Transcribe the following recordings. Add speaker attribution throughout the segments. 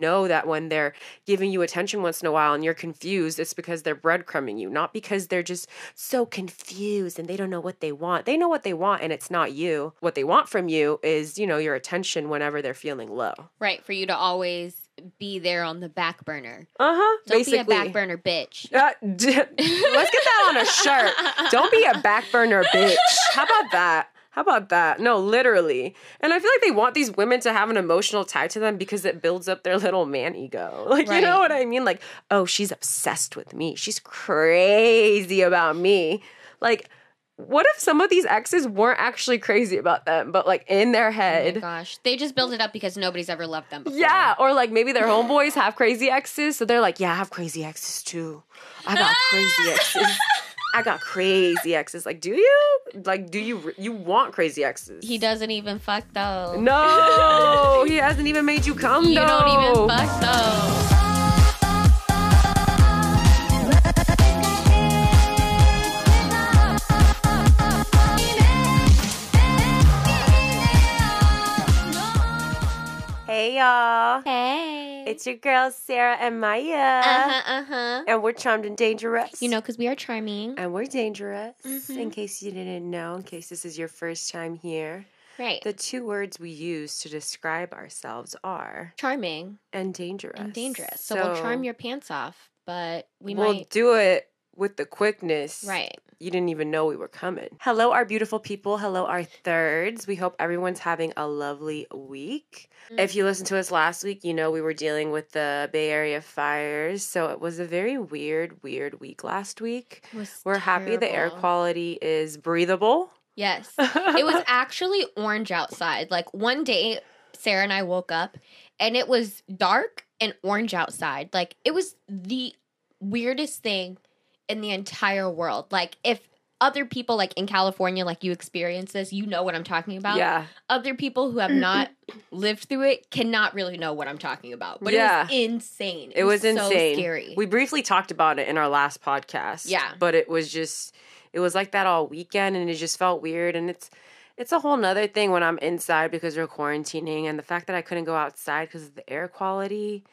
Speaker 1: know that when they're giving you attention once in a while and you're confused, it's because they're breadcrumbing you, not because they're just so confused and they don't know what they want. They know what they want and it's not you. What they want from you is, you know, your attention whenever they're feeling low.
Speaker 2: Right, for you to always be there on the back burner.
Speaker 1: Uh huh.
Speaker 2: Don't
Speaker 1: Basically.
Speaker 2: be a back burner bitch.
Speaker 1: Uh, d- let's get that on a shirt. Don't be a back burner bitch. How about that? How about that? No, literally. And I feel like they want these women to have an emotional tie to them because it builds up their little man ego. Like, you know what I mean? Like, oh, she's obsessed with me. She's crazy about me. Like, what if some of these exes weren't actually crazy about them, but like in their
Speaker 2: Oh my
Speaker 1: head?
Speaker 2: gosh. They just build it up because nobody's ever loved them before.
Speaker 1: Yeah, or like maybe their homeboys have crazy exes, so they're like, "Yeah, I have crazy exes too. I got crazy exes. I got crazy exes." Like, do you? Like, do you? You want crazy exes?
Speaker 2: He doesn't even fuck though.
Speaker 1: No, he hasn't even made you come.
Speaker 2: You
Speaker 1: though.
Speaker 2: don't even fuck though.
Speaker 1: Hey y'all,
Speaker 2: Hey.
Speaker 1: It's your girls Sarah and Maya,
Speaker 2: uh-huh, uh-huh.
Speaker 1: and we're charmed and dangerous.
Speaker 2: You know, because we are charming.
Speaker 1: and we're dangerous.
Speaker 2: Mhm.
Speaker 1: In case you didn't know, in case this is your first time here.
Speaker 2: Right.
Speaker 1: The two words we use to describe ourselves are
Speaker 2: charming
Speaker 1: and dangerous.
Speaker 2: and dangerous. So, we'll charm your pants off, but we
Speaker 1: we'll
Speaker 2: might.
Speaker 1: do it with the quickness.
Speaker 2: Right.
Speaker 1: You didn't even know we were coming. Hello, our beautiful people. Hello, our thirds. We hope everyone's having a lovely week.
Speaker 2: Mm.
Speaker 1: If you listened to us last week, you know we were dealing with the Bay Area fires. So it was a very weird, weird week last week. We're happy the air quality is breathable.
Speaker 2: Yes. it was actually orange outside. Like one day, Sarah and I woke up and it was dark and orange outside. Like it was the weirdest thing in the entire world. Like if other people like in California like you experience this, you know what I'm talking about.
Speaker 1: yeah.
Speaker 2: Other people who have not lived through it cannot really know what I'm talking about. But
Speaker 1: Yeah.
Speaker 2: it was insane.
Speaker 1: It was
Speaker 2: so
Speaker 1: insane.
Speaker 2: scary.
Speaker 1: We briefly talked about it in our last podcast.
Speaker 2: Yeah.
Speaker 1: But it was just it was like that all weekend and it just felt weird and it's it's a whole nother thing when I'm inside because we're quarantining and the fact that I couldn't go outside because of the air quality.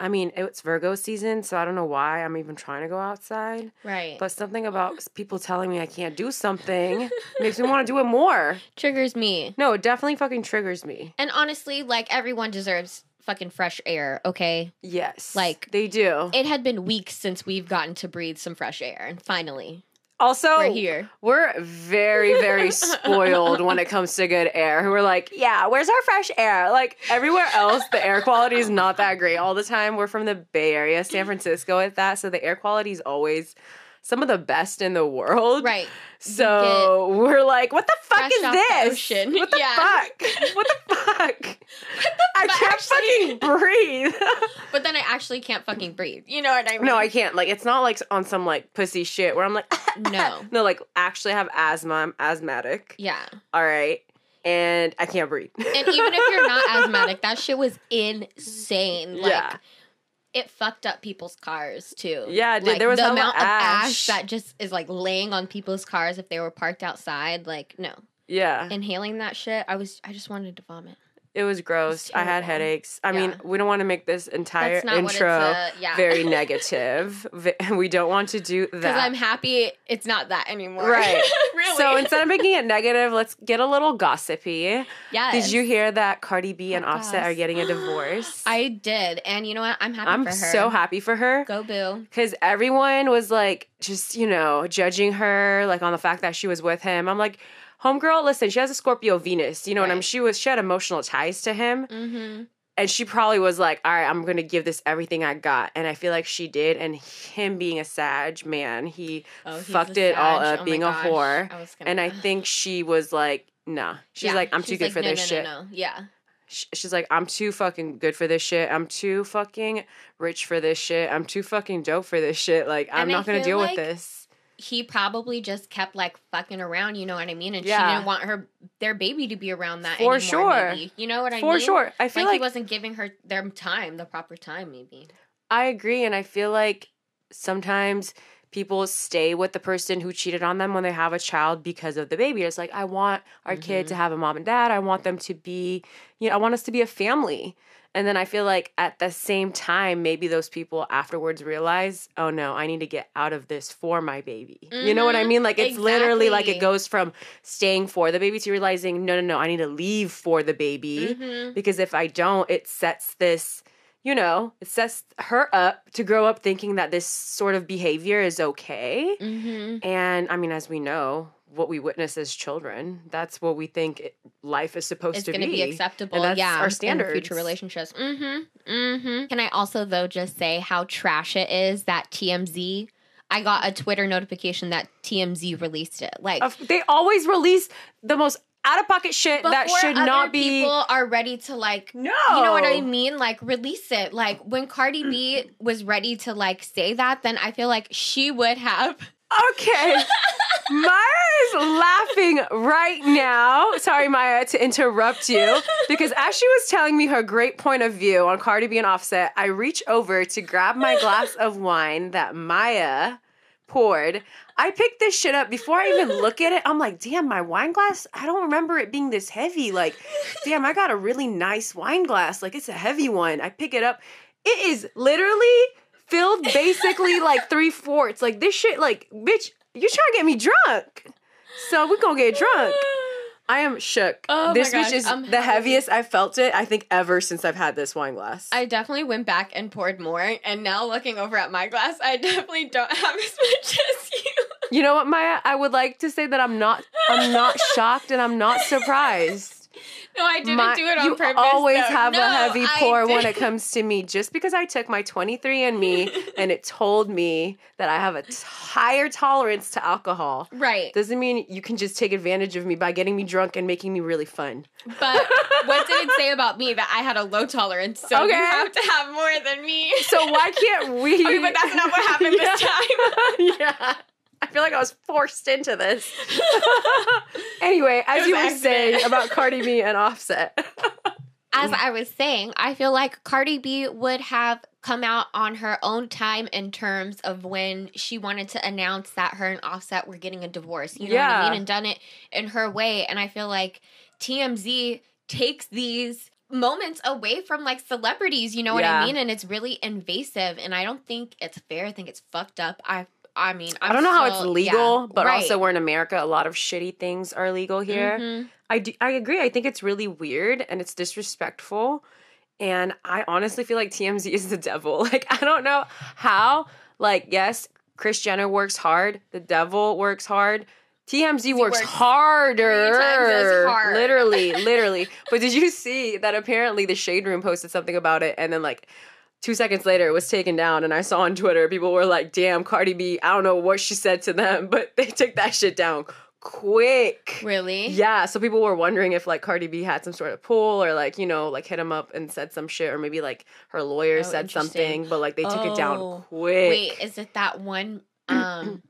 Speaker 1: I mean, it's Virgo season, so I don't know why I'm even trying to go outside.
Speaker 2: right.
Speaker 1: But something about people telling me I can't do something makes me want to do it more.
Speaker 2: Triggers me.
Speaker 1: No, it definitely fucking triggers me.
Speaker 2: And honestly, like everyone deserves fucking fresh air, okay?
Speaker 1: Yes.
Speaker 2: Like-
Speaker 1: they do.
Speaker 2: It had been weeks since we've gotten to breathe some fresh air, and finally,
Speaker 1: Also,
Speaker 2: we're here.
Speaker 1: We're very, very spoiled when it comes to good air. We're like, yeah, where's our fresh air? Like everywhere else, the air quality is not that great all the time. We're from the Bay Area, San Francisco at that. So the air quality is always some of the best in the world.
Speaker 2: Right.
Speaker 1: So we're like, what the fuck is
Speaker 2: the
Speaker 1: this? What the
Speaker 2: Yeah.
Speaker 1: fuck? What the fuck? I can't
Speaker 2: actually-
Speaker 1: fucking breathe.
Speaker 2: But then I actually can't fucking breathe. You know what I mean?
Speaker 1: no, I can't. Like, it's not like on some like pussy shit where I'm like,
Speaker 2: No.
Speaker 1: no, like actually have asthma. I'm asthmatic.
Speaker 2: Yeah.
Speaker 1: All right. And I can't breathe.
Speaker 2: And even if you're not asthmatic, that shit was insane. Like,
Speaker 1: Yeah.
Speaker 2: It fucked up people's cars too.
Speaker 1: Yeah, dude,
Speaker 2: like,
Speaker 1: there was
Speaker 2: the amount of
Speaker 1: ash.
Speaker 2: ash that just is like laying on people's cars if they were parked outside. Like, no,
Speaker 1: yeah.
Speaker 2: inhaling that shit, I was, I just wanted to vomit.
Speaker 1: It was gross. I had headaches. I mean, we don't want to make this entire intro.
Speaker 2: Uh, yeah.
Speaker 1: very negative. We don't want to do that. Because.
Speaker 2: I'm happy it's not that anymore.
Speaker 1: Right.
Speaker 2: really.
Speaker 1: So instead of making it negative, let's get a little gossipy.
Speaker 2: yes.
Speaker 1: Did you hear that Cardi B and
Speaker 2: Oh,
Speaker 1: Offset are getting a divorce?
Speaker 2: I did. And you know what? I'm happy
Speaker 1: I'm
Speaker 2: for her.
Speaker 1: so happy for her.
Speaker 2: Go boo.
Speaker 1: Because everyone was like, just, you know, judging her, like on the fact that she was with him. I'm like, homegirl, listen, she has a Scorpio Venus. You know what I'm she was she had emotional ties to him.
Speaker 2: Mm-hmm.
Speaker 1: And she probably was like, all right, I'm gonna give this everything I got. And I feel like she did. And him being a Sag man, he
Speaker 2: Oh,
Speaker 1: fucked it all up
Speaker 2: Oh
Speaker 1: being a whore.
Speaker 2: I gonna,
Speaker 1: And I think she was like, nah. She's
Speaker 2: Yeah.
Speaker 1: like, I'm too
Speaker 2: She's
Speaker 1: good for
Speaker 2: no,
Speaker 1: this
Speaker 2: no,
Speaker 1: shit.
Speaker 2: No. Yeah.
Speaker 1: She's like, I'm too fucking good for this shit. I'm too fucking rich for this shit. I'm too fucking dope for this shit. Like, I'm
Speaker 2: And I
Speaker 1: not gonna deal
Speaker 2: like
Speaker 1: with this.
Speaker 2: He probably just kept like fucking around, you know what I mean? And she didn't want her their baby to be around that
Speaker 1: For
Speaker 2: anymore.
Speaker 1: sure.
Speaker 2: Maybe. You know what I
Speaker 1: For
Speaker 2: mean?
Speaker 1: For sure. I feel
Speaker 2: like,
Speaker 1: like,
Speaker 2: he wasn't giving her their time, the proper time, maybe.
Speaker 1: I agree. And I feel like sometimes people stay with the person who cheated on them when they have a child because of the baby. It's like, I want our kid
Speaker 2: Mm-hmm.
Speaker 1: to have a mom and dad. I want them to be, you know, I want us to be a family. And then I feel like at the same time, maybe those people afterwards realize, oh no, I need to get out of this for my baby. You know what I
Speaker 2: Mhm.
Speaker 1: mean? Like it's literally like it goes from staying for the baby to realizing, no, no, no, I need to leave for the baby.
Speaker 2: Mhm.
Speaker 1: Because if I don't, it sets this, you know, it sets her up to grow up thinking that this sort of behavior is okay.
Speaker 2: Mhm.
Speaker 1: And I mean, as we know, what we witness as children, that's what we think it, life is supposed
Speaker 2: It's
Speaker 1: to be.
Speaker 2: be acceptable.
Speaker 1: that's
Speaker 2: yeah,
Speaker 1: our standards.
Speaker 2: future relationships. Mm-hmm. Mm-hmm. Can I also though just say how trash it is that TMZ? I got a Twitter notification that TMZ released it. Like
Speaker 1: they always release the most out of pocket shit that should not be.
Speaker 2: people are ready to like
Speaker 1: no,
Speaker 2: you know what I mean? Like release it. Like when Cardi B was ready to like say that, then I feel like she would have.
Speaker 1: Okay. Maya is laughing right now. Sorry, Maya, to interrupt you. Because as she was telling me her great point of view on Cardi B and Offset, I reach over to grab my glass of wine that Maya poured. I picked this shit up before I even look at it. I'm like, damn, my wine glass, I don't remember it being this heavy. Like, damn, I got a really nice wine glass. Like, it's a heavy one. I pick it up. It is literally filled basically like three fourths. Like, this shit, like, bitch, you trying to get me drunk. So we gonna get drunk. I am shook.
Speaker 2: Oh my
Speaker 1: this
Speaker 2: gosh,
Speaker 1: bitch is
Speaker 2: I'm
Speaker 1: the heaviest I've felt it, I think, ever since I've had this wine glass.
Speaker 2: I definitely went back and poured more, and now looking over at my glass, I definitely don't have as much as you.
Speaker 1: you know what, Maya? I would like to say that I'm not I'm not shocked and I'm not surprised.
Speaker 2: No, I didn't
Speaker 1: My-
Speaker 2: do it on
Speaker 1: you
Speaker 2: purpose.
Speaker 1: always
Speaker 2: though.
Speaker 1: have
Speaker 2: No,
Speaker 1: a heavy pour when it comes to me. Just because I took my 23andMe and it told me that I have a t- higher tolerance to alcohol
Speaker 2: Right,
Speaker 1: doesn't mean you can just take advantage of me by getting me drunk and making me really fun.
Speaker 2: but what did it say about me that I had a low tolerance? So
Speaker 1: Okay.
Speaker 2: you have to have more than me.
Speaker 1: So why can't we?
Speaker 2: Okay, but that's not what happened this
Speaker 1: time. yeah. I feel like I was forced into this. anyway, as
Speaker 2: was
Speaker 1: you were
Speaker 2: accident.
Speaker 1: saying about Cardi B and Offset.
Speaker 2: As I was saying, I feel like Cardi B would have come out on her own time in terms of when she wanted to announce that her and Offset were getting a divorce. You know what I mean? And done it in her way. And I feel like TMZ takes these moments away from like celebrities, you know what
Speaker 1: Yeah.
Speaker 2: I mean? And it's really invasive. And I don't think it's fair. I think it's fucked up. I I mean,
Speaker 1: I'm I do not know how it's legal,
Speaker 2: yeah,
Speaker 1: but
Speaker 2: right.
Speaker 1: also we're in America. A lot of shitty things are legal here.
Speaker 2: Mhm.
Speaker 1: I do, I agree. I think it's really weird and it's disrespectful. And I honestly feel like TMZ is the devil. Like I don't know how. Like yes, Kris Jenner works hard. The devil works hard. TMZ works,
Speaker 2: works
Speaker 1: harder.
Speaker 2: three times as hard.
Speaker 1: Literally, literally. But did you see that apparently the Shade Room posted something about it and then like two seconds later it was taken down and I saw on Twitter people were like, damn, Cardi B, I don't know what she said to them, but they took that shit down quick.
Speaker 2: Really?
Speaker 1: Yeah, so people were wondering if like Cardi B had some sort of pull or like, you know, like hit him up and said some shit or maybe like her lawyer
Speaker 2: Oh,
Speaker 1: said something, but like they took it
Speaker 2: Oh,
Speaker 1: down quick.
Speaker 2: Wait, is it that one? Um,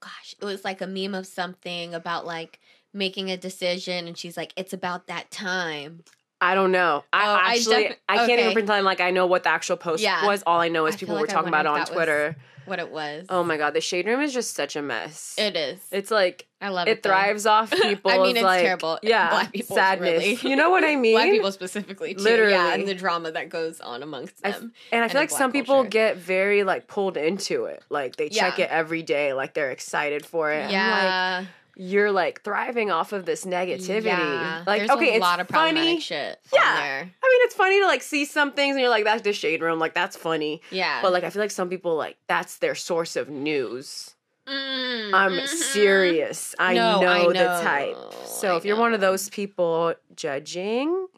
Speaker 2: gosh, it was like a meme of something about like making a decision, and she's like, "It's about that time."
Speaker 1: I don't know. I
Speaker 2: Oh, I
Speaker 1: actually
Speaker 2: defi-
Speaker 1: I can't even
Speaker 2: okay.
Speaker 1: pretend like I know what the actual post
Speaker 2: Yeah.
Speaker 1: was. All I know is
Speaker 2: I
Speaker 1: people
Speaker 2: feel
Speaker 1: were talking about it on
Speaker 2: if that was-
Speaker 1: Twitter.
Speaker 2: What it was?
Speaker 1: Oh my god, the shade room is just such a mess.
Speaker 2: it is.
Speaker 1: it's like
Speaker 2: I love it.
Speaker 1: it thrives
Speaker 2: though.
Speaker 1: off people.
Speaker 2: I mean, it's
Speaker 1: like
Speaker 2: terrible.
Speaker 1: yeah,
Speaker 2: Black people's
Speaker 1: sadness.
Speaker 2: really.
Speaker 1: You know what I mean?
Speaker 2: Black people specifically, too.
Speaker 1: Literally.
Speaker 2: yeah, and the drama that goes on amongst
Speaker 1: I
Speaker 2: them.
Speaker 1: And I
Speaker 2: and
Speaker 1: feel like some people get very like pulled into it. Like they check
Speaker 2: Yeah.
Speaker 1: it every day, like they're excited for it. Like,
Speaker 2: yeah,
Speaker 1: you're like thriving off of this negativity.
Speaker 2: yeah.
Speaker 1: Like,
Speaker 2: There's
Speaker 1: okay,
Speaker 2: a
Speaker 1: it's
Speaker 2: lot of
Speaker 1: funny.
Speaker 2: shit.
Speaker 1: Yeah.
Speaker 2: there.
Speaker 1: I mean, it's funny to like see some things and you're like, that's the shade room. Like, that's funny.
Speaker 2: yeah.
Speaker 1: But like, I feel like some people like that's their source of news.
Speaker 2: Mm,
Speaker 1: I'm
Speaker 2: mhm.
Speaker 1: serious. I,
Speaker 2: No,
Speaker 1: know,
Speaker 2: I
Speaker 1: the type. So
Speaker 2: I
Speaker 1: if you're one of those people judging,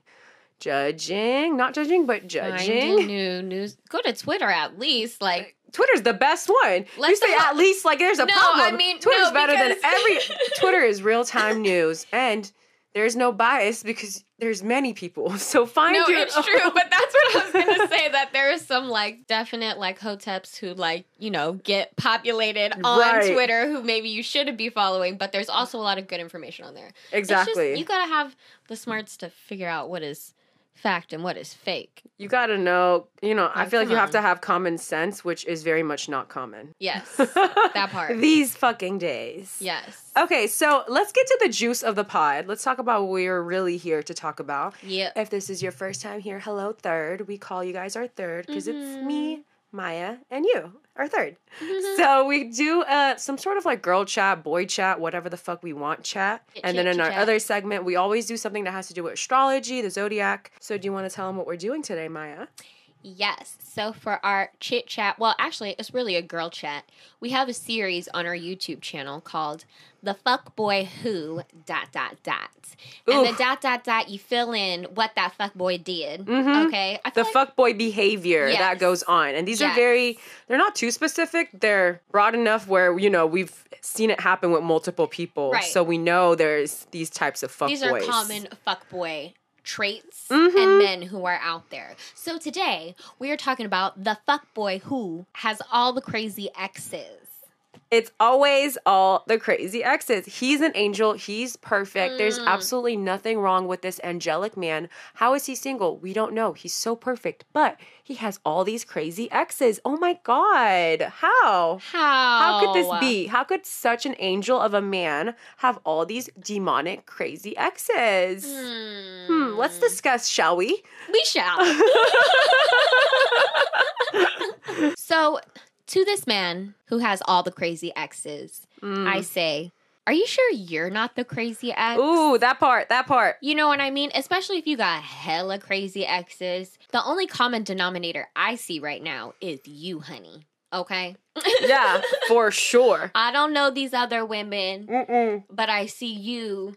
Speaker 1: judging, not judging, but
Speaker 2: Finding
Speaker 1: judging.
Speaker 2: new news. Go to Twitter at least. Like
Speaker 1: Twitter's the best one.
Speaker 2: Let's
Speaker 1: you say at least like there's a
Speaker 2: No,
Speaker 1: problem.
Speaker 2: I mean,
Speaker 1: Twitter's
Speaker 2: no,
Speaker 1: better than every Twitter is real time news and there's no bias because there's many people. So find
Speaker 2: no,
Speaker 1: your
Speaker 2: it's true, but that's what I was gonna say. That there is some like definite like hoteps who like you know get populated on
Speaker 1: Right.
Speaker 2: Twitter who maybe you shouldn't be following, but there's also a lot of good information on there. It's just-
Speaker 1: exactly.
Speaker 2: you gotta have the smarts to figure out what is fact and what is fake.
Speaker 1: You got to know, you know, I feel like you have to have common sense, which is very much not common.
Speaker 2: Yes, that part.
Speaker 1: These fucking days.
Speaker 2: Yes.
Speaker 1: Okay, so let's get to the juice of the pod. Let's talk about what we're really here to talk about.
Speaker 2: Yeah.
Speaker 1: If this is your first time here, hello, third. We call you guys our third because it's me, mm-hmm. Maya, and you, our 3rd So we do uh, some sort of like girl chat, boy chat, whatever the fuck we want chat.
Speaker 2: Chit
Speaker 1: and then in our
Speaker 2: chat.
Speaker 1: other segment, we always do something that has to do with astrology, the zodiac. So do you want to tell them what we're doing today, Maya?
Speaker 2: Yes. So for our chit chat, well, actually, it's really a girl chat. We have a series on our YouTube channel called "The Fuck Boy Who Dot Dot Dot," and the dot dot dot you fill in what that fuck boy did.
Speaker 1: Mhm.
Speaker 2: Okay.
Speaker 1: The
Speaker 2: like-
Speaker 1: fuckboy behavior that goes on. And these are very, they're not too specific. They're broad enough where, you know, we've seen it happen with multiple people.
Speaker 2: Right.
Speaker 1: So we know there's these types of fuckboys.
Speaker 2: These are common fuckboy traits
Speaker 1: Mhm.
Speaker 2: and men who are out there. So today we are talking about the fuck boy who has all the crazy exes.
Speaker 1: It's always all the crazy exes. He's an angel. He's perfect. There's
Speaker 2: Mm.
Speaker 1: absolutely nothing wrong with this angelic man. How is he single? We don't know. He's so perfect, but he has all these crazy exes. Oh my God. How?
Speaker 2: How?
Speaker 1: How could this be? How could such an angel of a man have all these demonic, crazy exes? Hmm, let's discuss, shall we?
Speaker 2: We shall. so, to this man who has all the crazy exes, mm. I say, are you sure you're not the crazy ex?
Speaker 1: Ooh, that part, that part.
Speaker 2: You know what I mean? Especially if you got hella crazy exes. The only common denominator I see right now is you, honey. Okay?
Speaker 1: Yeah, for sure.
Speaker 2: I don't know these other women,
Speaker 1: Mm-mm.
Speaker 2: but I see you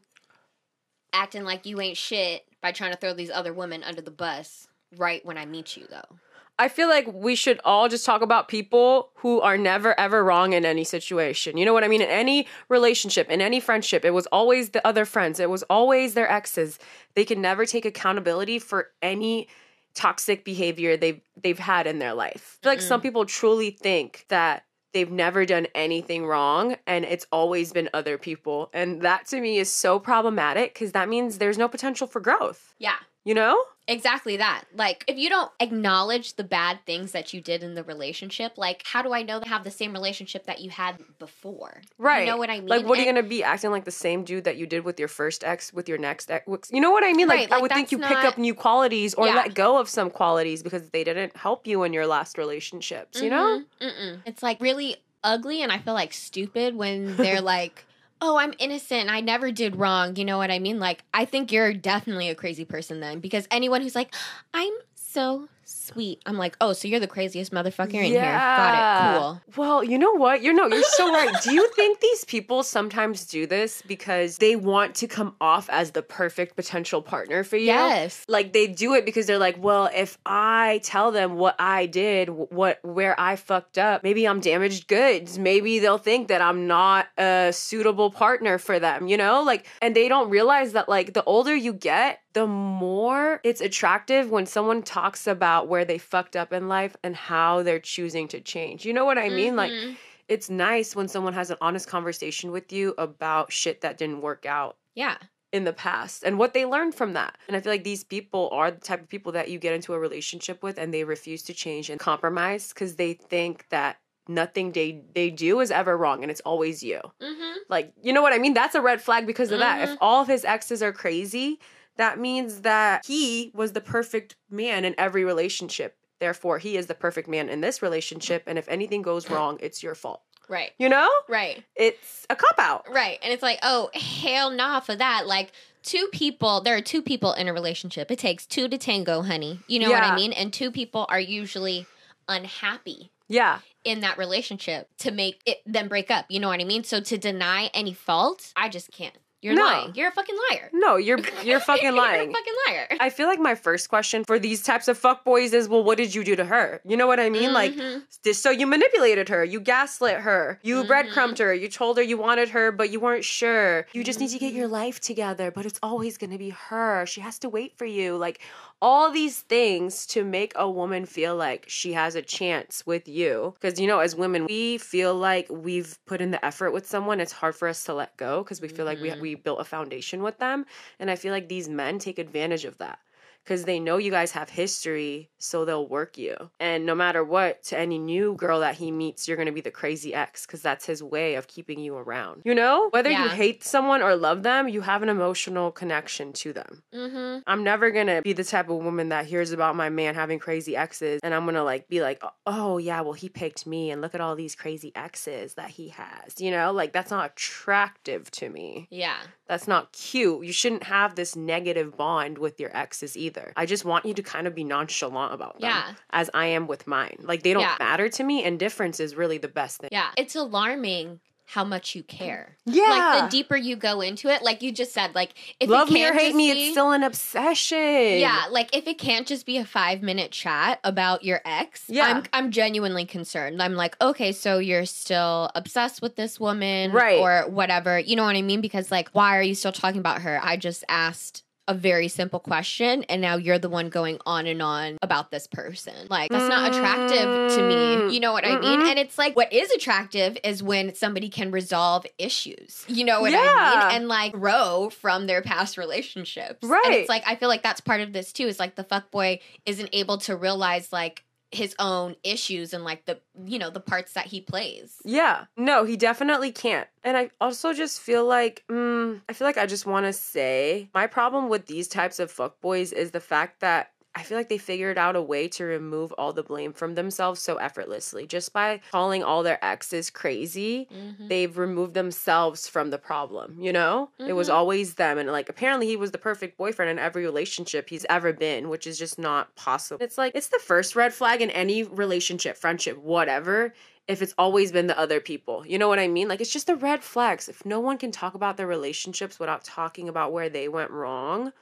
Speaker 2: acting like you ain't shit by trying to throw these other women under the bus right when I meet you, though.
Speaker 1: I feel like we should all just talk about people who are never ever wrong in any situation. You know what I mean? In any relationship, in any friendship, it was always the other friends. It was always their exes. They can never take accountability for any toxic behavior they've they've had in their life. I feel like some mm. people truly think that they've never done anything wrong and it's always been other people. And that to me is so problematic because that means there's no potential for growth.
Speaker 2: Yeah.
Speaker 1: You know?
Speaker 2: Exactly that. Like, if you don't acknowledge the bad things that you did in the relationship, like, how do I know to have the same relationship that you had before?
Speaker 1: Right.
Speaker 2: You know what I mean?
Speaker 1: Like, what are you gonna be acting like the same dude that you did with your first ex with your next ex? You know what I mean? Like,
Speaker 2: Right,
Speaker 1: I would think you pick up new qualities or
Speaker 2: Yeah.
Speaker 1: let go of some qualities because they didn't help you in your last relationships. You know?
Speaker 2: Mhm. Mm-mm. It's like really ugly, and I feel like stupid when they're like, "Oh, I'm innocent. I never did wrong." You know what I mean? Like, I think you're definitely a crazy person then, because anyone who's like, "I'm so sweet," I'm like, "Oh, so you're the craziest motherfucker in here." Got it. Cool.
Speaker 1: Well, you know what? You're no, you're so right. Do you think these people sometimes do this because they want to come off as the perfect potential partner for you?
Speaker 2: Yes.
Speaker 1: Like they do it because they're like, well, if I tell them what I did, what where I fucked up, maybe I'm damaged goods. Maybe they'll think that I'm not a suitable partner for them, you know? Like and they don't realize that like the older you get, the more it's attractive when someone talks about where they fucked up in life and how they're choosing to change. You know what I mean? Like
Speaker 2: Mhm.
Speaker 1: it's nice when someone has an honest conversation with you about shit that didn't work out
Speaker 2: yeah.
Speaker 1: in the past and what they learned from that. And I feel like these people are the type of people that you get into a relationship with and they refuse to change and compromise because they think that nothing they they do is ever wrong and it's always you.
Speaker 2: Mm-hmm.
Speaker 1: Like, you know what I mean? That's a red flag because of that. If
Speaker 2: Mhm.
Speaker 1: all of his exes are crazy, that means that he was the perfect man in every relationship. Therefore, he is the perfect man in this relationship and if anything goes wrong, it's your fault.
Speaker 2: Right.
Speaker 1: You know?
Speaker 2: Right.
Speaker 1: It's a cop out.
Speaker 2: Right. And it's like, oh, hell nah for that. Like, two people, there are two people in a relationship. It takes two to tango, honey. You know what I mean? And two people are usually unhappy
Speaker 1: Yeah.
Speaker 2: in that relationship to make it them break up. You know what I mean? So to deny any fault, I just can't. You're
Speaker 1: No.
Speaker 2: lying. You're a fucking liar.
Speaker 1: No, you're you're fucking lying.
Speaker 2: You're a fucking liar.
Speaker 1: I feel like my first question for these types of fuckboys is, well, what did you do to her? You know what I mean? Like,
Speaker 2: Mhm.
Speaker 1: this- so you manipulated her, you gaslit her, you
Speaker 2: Mhm.
Speaker 1: breadcrumbed her, you told her you wanted her, but you weren't sure. You just need to get your life together, but it's always gonna be her. She has to wait for you. Like, all these things to make a woman feel like she has a chance with you. Because, you know, as women, we feel like we've put in the effort with someone. It's hard for us to let go because we feel like we,
Speaker 2: Mhm.
Speaker 1: we built a foundation with them. And I feel like these men take advantage of that because they know you guys have history, so they'll work you. And no matter what, to any new girl that he meets, you're gonna be the crazy ex because that's his way of keeping you around. You know, whether you hate someone or love them, you have an emotional connection to them.
Speaker 2: Mm-hmm.
Speaker 1: I'm never gonna be the type of woman that hears about my man having crazy exes and I'm gonna like be like, oh yeah, well he picked me and look at all these crazy exes that he has. You know, like that's not attractive to me.
Speaker 2: Yeah.
Speaker 1: That's not cute. You shouldn't have this negative bond with your exes either. I just want you to kind of be nonchalant about them.
Speaker 2: Yeah.
Speaker 1: As I am with mine. Like they don't
Speaker 2: Yeah.
Speaker 1: matter to me. And indifference is really the best thing.
Speaker 2: Yeah. It's alarming how much you care.
Speaker 1: Yeah.
Speaker 2: Like the deeper you go into it, like you just said, like if
Speaker 1: Love
Speaker 2: it
Speaker 1: me or
Speaker 2: can't
Speaker 1: hate
Speaker 2: just
Speaker 1: me,
Speaker 2: be-
Speaker 1: it's still an obsession.
Speaker 2: Yeah, like if it can't just be a five minute chat about your ex,
Speaker 1: Yeah.
Speaker 2: I'm I'm genuinely concerned. I'm like, okay, so you're still obsessed with this woman,
Speaker 1: Right.
Speaker 2: Or whatever. You know what I mean? Because like, why are you still talking about her? I just asked a very simple question, and now you're the one going on and on about this person. Like that's not attractive to me. Mm-hmm. You know what I mean?
Speaker 1: Mm-mm.
Speaker 2: And it's like what is attractive is when somebody can resolve issues. You know what I mean? And like grow from their past relationships.
Speaker 1: Right.
Speaker 2: And it's like I feel like that's part of this too. Is like the fuck boy isn't able to realize like his own issues and like the you know the parts that he plays.
Speaker 1: Yeah. No, he definitely can't. And I also just feel like, mm, I feel like I just want to say my problem with these types of fuckboys is the fact that I feel like they figured out a way to remove all the blame from themselves so effortlessly. Just by calling all their exes crazy,
Speaker 2: Mm-hmm.
Speaker 1: they've removed themselves from the problem, you know? It was
Speaker 2: Mhm.
Speaker 1: always them. And like, apparently, he was the perfect boyfriend in every relationship he's ever been, which is just not possible. It's like, it's the first red flag in any relationship, friendship, whatever. If it's always been the other people, you know what I mean? Like, it's just the red flags. If no one can talk about their relationships without talking about where they went wrong,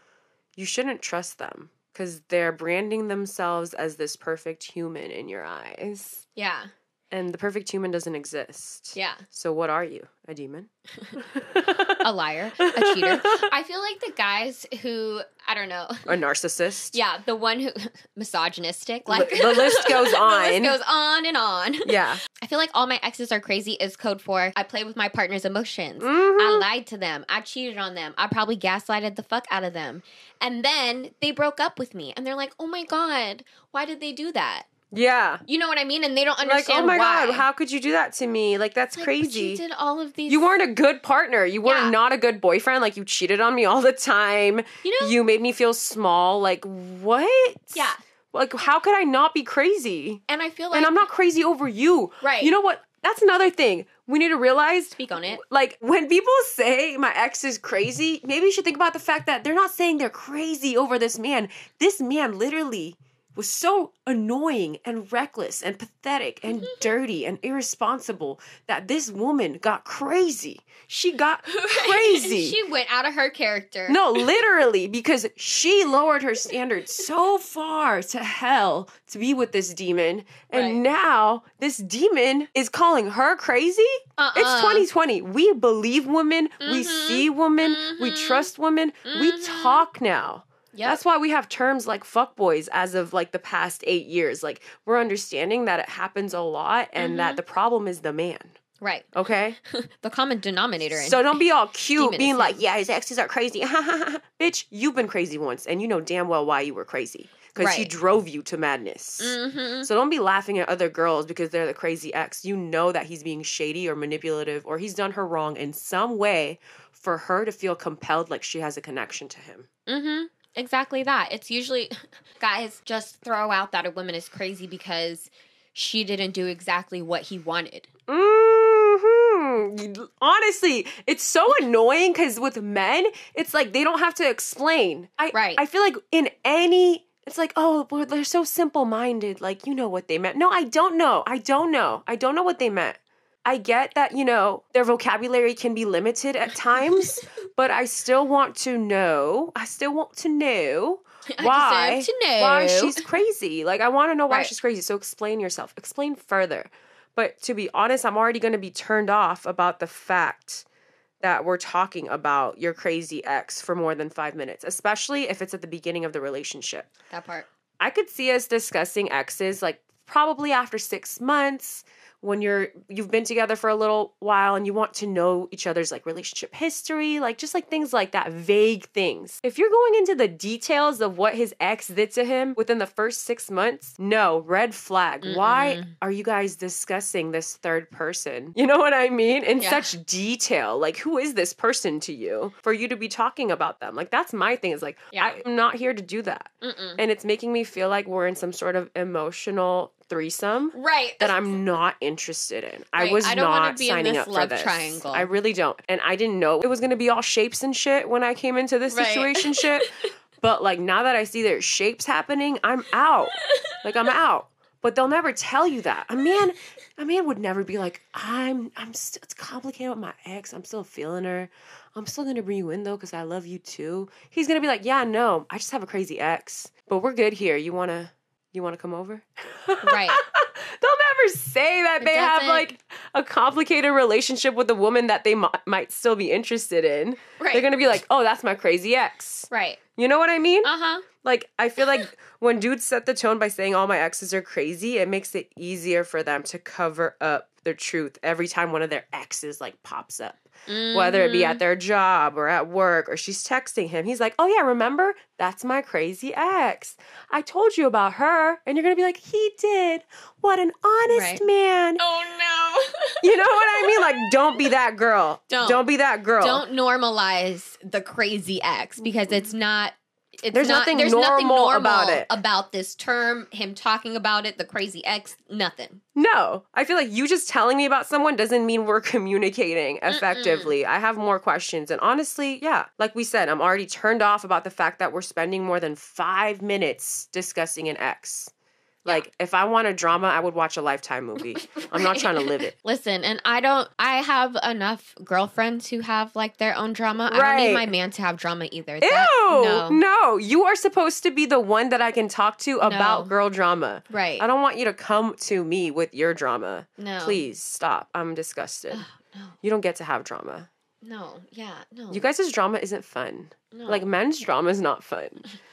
Speaker 1: you shouldn't trust them because they're branding themselves as this perfect human in your eyes.
Speaker 2: Yeah,
Speaker 1: And the perfect human doesn't exist.
Speaker 2: yeah.
Speaker 1: So what are you? A demon?
Speaker 2: A liar, a cheater. I feel like the guys who I don't know.
Speaker 1: A narcissist?
Speaker 2: Yeah, the one who misogynistic.
Speaker 1: Li-
Speaker 2: Like
Speaker 1: the list goes
Speaker 2: the
Speaker 1: on.
Speaker 2: list goes on and on.
Speaker 1: Yeah.
Speaker 2: I feel like all my exes are crazy is code for I play with my partner's emotions. I
Speaker 1: Mhm.
Speaker 2: lied to them. I cheated on them. I probably gaslighted the fuck out of them. And then they broke up with me and they're like, oh my God, why did they do that?
Speaker 1: Yeah.
Speaker 2: You know what I mean? And they don't understand.
Speaker 1: Like, oh my
Speaker 2: why.
Speaker 1: god, how could you do that to me? Like that's
Speaker 2: Like,
Speaker 1: crazy.
Speaker 2: You did all of these.
Speaker 1: You weren't a good partner. You were
Speaker 2: Yeah.
Speaker 1: not a good boyfriend. Like you cheated on me all the time.
Speaker 2: You know?
Speaker 1: You made me feel small. Like what?
Speaker 2: yeah.
Speaker 1: Like how could I not be crazy?
Speaker 2: And I feel like
Speaker 1: And I'm not crazy over you.
Speaker 2: Right.
Speaker 1: You know what? That's another thing. We need to realize
Speaker 2: speak on it.
Speaker 1: like when people say my ex is crazy, maybe you should think about the fact that they're not saying they're crazy over this man. This man literally was so annoying and reckless and pathetic and dirty and irresponsible that this woman got crazy. She got crazy.
Speaker 2: she went out of her character.
Speaker 1: No, literally, because she lowered her standards so far to hell to be with this demon. And
Speaker 2: Right.
Speaker 1: now this demon is calling her crazy?
Speaker 2: Uh-uh.
Speaker 1: It's 2020. We believe women, we
Speaker 2: Mhm.
Speaker 1: see women, we
Speaker 2: Mhm.
Speaker 1: trust women, we
Speaker 2: Mhm.
Speaker 1: talk now. That's why we have terms like fuckboys as of like the past eight years. Like we're understanding that it happens a lot and
Speaker 2: Mm-hmm.
Speaker 1: that the problem is the man.
Speaker 2: right.
Speaker 1: Okay?
Speaker 2: The common denominator.
Speaker 1: So don't be all cute being like, yeah, his exes are crazy. Bitch, you've been crazy once and you know damn well why you were crazy. Because he drove you to madness.
Speaker 2: Mhm.
Speaker 1: So don't be laughing at other girls because they're the crazy ex. You know that he's being shady or manipulative or he's done her wrong in some way for her to feel compelled like she has a connection to him.
Speaker 2: Mm-hmm. Exactly that. It's usually guys just throw out that a woman is crazy because she didn't do exactly what he wanted.
Speaker 1: hmm Honestly, it's so annoying because with men, it's like they don't have to explain. I,
Speaker 2: Right.
Speaker 1: I feel like in any, it's like, oh, they're so simple minded. Like, you know what they meant. No, I don't know. I don't know. I don't know what they meant. I get that, you know, their vocabulary can be limited at times, but I still want to know. I still want to know why
Speaker 2: to know
Speaker 1: why she's crazy. Like I want to know why
Speaker 2: Right.
Speaker 1: she's crazy. So explain yourself. Explain further. But to be honest, I'm already going to be turned off about the fact that we're talking about your crazy ex for more than 5 minutes, especially if it's at the beginning of the relationship.
Speaker 2: that part.
Speaker 1: I could see us discussing exes like probably after six months when you're you've been together for a little while and you want to know each other's like relationship history like just like things like that vague things if you're going into the details of what his ex did to him within the first six months no red flag why
Speaker 2: Mm-mm.
Speaker 1: are you guys discussing this third person you know what i mean in
Speaker 2: Yeah.
Speaker 1: such detail like who is this person to you for you to be talking about them like that's my thing is like
Speaker 2: Yeah.
Speaker 1: i'm not here to do that
Speaker 2: Mm-mm.
Speaker 1: and it's making me feel like we're in some sort of emotional threesome
Speaker 2: Right.
Speaker 1: that I'm not interested in. I was
Speaker 2: I don't wanna
Speaker 1: not
Speaker 2: be in
Speaker 1: signing
Speaker 2: this
Speaker 1: up for
Speaker 2: love
Speaker 1: this.
Speaker 2: triangle.
Speaker 1: I really don't. And I didn't know it was going to be all shapes and shit when I came into this
Speaker 2: Right.
Speaker 1: situation shit. But like now that I see there's shapes happening, I'm out. Like I'm out. But they'll never tell you that. A man a man would never be like, I'm I'm still it's complicated with my ex. I'm still feeling her. I'm still gonna bring you in though, because I love you too. He's gonna be like, Yeah, no, I just have a crazy ex. But we're good here. You wanna you wanna come over?
Speaker 2: Right.
Speaker 1: They'll never say that
Speaker 2: It
Speaker 1: they have like a complicated relationship with a woman that they mi- might still be interested in.
Speaker 2: Right.
Speaker 1: They're gonna be like, "Oh, that's my crazy ex."
Speaker 2: right.
Speaker 1: You know what I mean?
Speaker 2: Uh huh.
Speaker 1: Like, I feel like when dudes set the tone by saying all my exes are crazy, it makes it easier for them to cover up their truth every time one of their exes like pops up. Whether it be
Speaker 2: Mm-hmm.
Speaker 1: at their job or at work or she's texting him. He's like, "Oh yeah, remember? That's my crazy ex. I told you about her." And you're going to be like, "He did. What an honest
Speaker 2: Right.
Speaker 1: man."
Speaker 2: Oh no.
Speaker 1: You know what I mean? Like, don't be that girl.
Speaker 2: Don't.
Speaker 1: Don't be that girl.
Speaker 2: Don't normalize the crazy ex because it's not. It's
Speaker 1: There's
Speaker 2: not,
Speaker 1: nothing
Speaker 2: there's nothing
Speaker 1: normal
Speaker 2: normal
Speaker 1: about it.
Speaker 2: About this term, him talking about it, the crazy ex, nothing.
Speaker 1: No, I feel like you just telling me about someone doesn't mean we're communicating effectively. I have more questions. And honestly, yeah, like we said, I'm already turned off about the fact that we're spending more than five minutes discussing an ex. Like, if I want a drama, I would watch a Lifetime movie. I'm not trying to live it.
Speaker 2: Listen, and I don't. I have enough girlfriends who have like their own drama. I don't need my man to have drama either.
Speaker 1: Ew!
Speaker 2: That-
Speaker 1: no.
Speaker 2: no.
Speaker 1: you are supposed to be the one that I can talk to about girl drama.
Speaker 2: Right.
Speaker 1: I don't want you to come to me with your drama.
Speaker 2: No.
Speaker 1: Please stop. I'm disgusted.
Speaker 2: No.
Speaker 1: You don't get to have drama.
Speaker 2: No. Yeah. No.
Speaker 1: You guys' drama isn't fun.
Speaker 2: no.
Speaker 1: Like men's drama is not fun.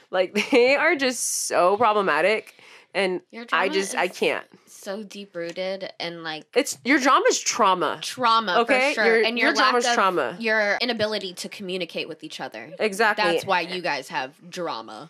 Speaker 1: Like they are just so problematic and
Speaker 2: Your
Speaker 1: I just I can't.
Speaker 2: so deep rooted and like
Speaker 1: It's your drama's trauma.
Speaker 2: trauma
Speaker 1: Okay?
Speaker 2: for sure,
Speaker 1: Your-
Speaker 2: and your,
Speaker 1: your
Speaker 2: lack
Speaker 1: drama's
Speaker 2: of
Speaker 1: trauma.
Speaker 2: your inability to communicate with each other.
Speaker 1: Exactly.
Speaker 2: That's why you guys have drama.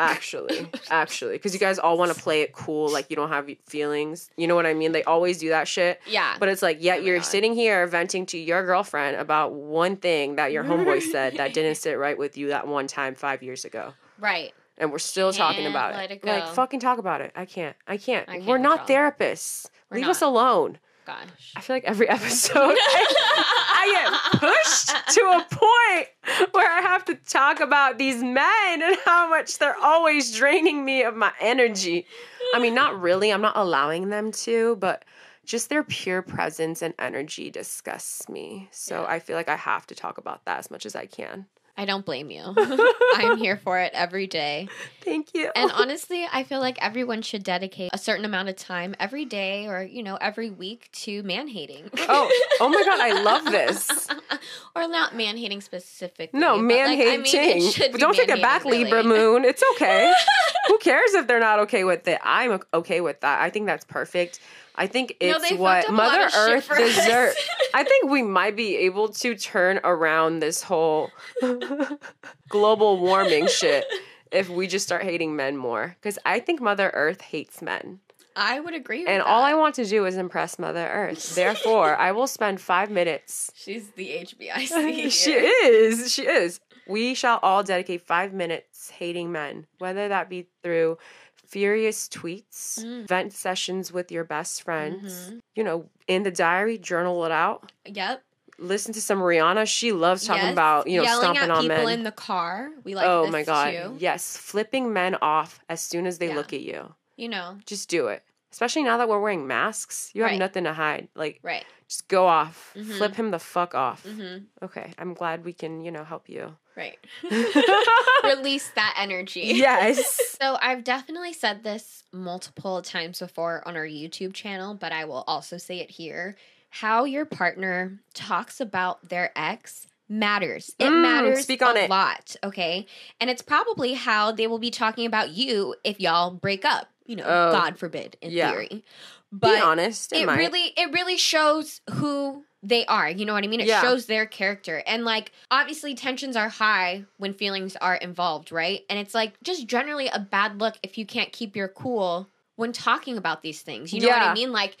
Speaker 1: actually actually because you guys all want to play it cool like you don't have feelings you know what i mean they always do that shit
Speaker 2: Yeah.
Speaker 1: but it's like yet
Speaker 2: Oh
Speaker 1: you're
Speaker 2: God.
Speaker 1: sitting here venting to your girlfriend about one thing that your homeboy said that didn't sit right with you that one time five years ago
Speaker 2: right.
Speaker 1: And we're still talking
Speaker 2: Can't
Speaker 1: about
Speaker 2: let
Speaker 1: it.
Speaker 2: it
Speaker 1: like fucking talk about it. I can't. I can't.
Speaker 2: I can't
Speaker 1: we're not therapists.
Speaker 2: We're
Speaker 1: Leave
Speaker 2: not.
Speaker 1: us alone.
Speaker 2: Gosh.
Speaker 1: I feel like every episode I, I get pushed to a point where I have to talk about these men and how much they're always draining me of my energy. I mean, not really. I'm not allowing them to, but just their pure presence and energy disgusts me. So
Speaker 2: Yeah.
Speaker 1: I feel like I have to talk about that as much as I can.
Speaker 2: I don't blame you. I'm here for it every day.
Speaker 1: Thank you.
Speaker 2: And honestly, I feel like everyone should dedicate a certain amount of time every day or, you know, every week to man hating.
Speaker 1: oh, oh my god, I love this.
Speaker 2: or not man hating specifically.
Speaker 1: No, man
Speaker 2: like, I mean,
Speaker 1: hating.
Speaker 2: should
Speaker 1: But
Speaker 2: be
Speaker 1: don't take it back,
Speaker 2: really.
Speaker 1: Libra Moon. It's okay. Who cares if they're not okay with it? I'm okay with that. I think that's perfect. I think it's
Speaker 2: they
Speaker 1: what
Speaker 2: fucked up a lot
Speaker 1: Mother Earth deserves. I think we might be able to turn around this whole global warming shit if we just start hating men more. Because I think Mother Earth hates men.
Speaker 2: I would agree with
Speaker 1: And
Speaker 2: that.
Speaker 1: all I want to do is impress Mother Earth. Therefore, I will spend five minutes
Speaker 2: She's the HBIC.
Speaker 1: she is. She is. We shall all dedicate five minutes hating men, whether that be through furious tweets,
Speaker 2: Mm.
Speaker 1: vent sessions with your best friends,
Speaker 2: Mhm.
Speaker 1: you know, in the diary, journal it out.
Speaker 2: Yep.
Speaker 1: Listen to some Rihanna. She loves talking
Speaker 2: Yes.
Speaker 1: about, you know,
Speaker 2: Yelling
Speaker 1: stomping
Speaker 2: at
Speaker 1: on
Speaker 2: people
Speaker 1: men.
Speaker 2: in the car. We like
Speaker 1: oh my God.
Speaker 2: too.
Speaker 1: Yes. Flipping men off as soon as they
Speaker 2: Yeah.
Speaker 1: look at you.
Speaker 2: You know,
Speaker 1: Just do it. Especially now that we're wearing masks. You have
Speaker 2: Right.
Speaker 1: nothing to hide. Like,
Speaker 2: right.
Speaker 1: Just go off.
Speaker 2: Mhm.
Speaker 1: Flip him the fuck off.
Speaker 2: Mm-hmm.
Speaker 1: Okay. I'm glad we can, you know, help you.
Speaker 2: Right. Release that energy.
Speaker 1: yes.
Speaker 2: So I've definitely said this multiple times before on our YouTube channel, but I will also say it here. How your partner talks about their ex matters. It
Speaker 1: Mm,
Speaker 2: matters
Speaker 1: speak on
Speaker 2: a
Speaker 1: it.
Speaker 2: lot, okay? And it's probably how they will be talking about you if y'all break up. You know,
Speaker 1: Oh.
Speaker 2: God forbid, in
Speaker 1: Yeah.
Speaker 2: theory. But
Speaker 1: Be honest. It,
Speaker 2: it really it really shows who they are you know what i mean it
Speaker 1: Yeah.
Speaker 2: shows their character and like obviously tensions are high when feelings are involved right and it's like just generally a bad look if you can't keep your cool when talking about these things you know what i mean like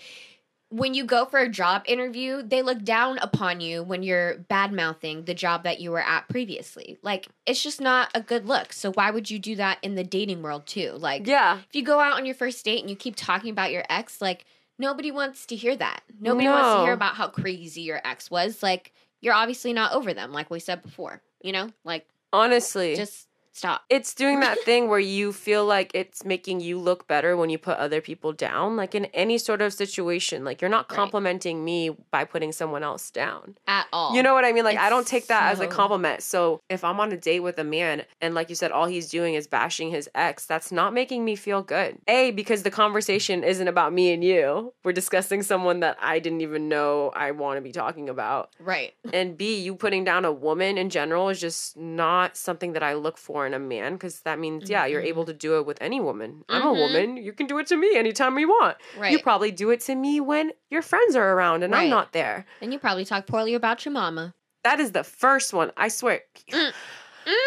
Speaker 2: when you go for a job interview they look down upon you when you're bad mouthing the job that you were at previously like it's just not a good look so why would you do that in the dating world too like
Speaker 1: Yeah.
Speaker 2: if you go out on your first date and you keep talking about your ex, like nobody wants to hear that. Nobody wants to hear about how crazy your ex was. Like you're obviously not over them, like we said before. You know, like
Speaker 1: Honestly.
Speaker 2: just stop.
Speaker 1: it's doing that thing where you feel like it's making you look better when you put other people down like in any sort of situation like you're not
Speaker 2: Right.
Speaker 1: complimenting me by putting someone else down
Speaker 2: At all.
Speaker 1: you know what i mean like i don't take that as a compliment so if i'm on a date with a man and like you said all he's doing is bashing his ex that's not making me feel good a because the conversation isn't about me and you we're discussing someone that i didn't even know i want to be talking about
Speaker 2: Right.
Speaker 1: and B, you putting down a woman in general is just not something that I look for in a man because that means, yeah, you're able to do it with any woman. I'm a
Speaker 2: Mhm.
Speaker 1: woman. You can do it to me anytime you want.
Speaker 2: Right.
Speaker 1: You probably do it to me when your friends are around and I'm not there.
Speaker 2: and you probably talk poorly about your mama.
Speaker 1: That is the first one. I swear.
Speaker 2: Mm.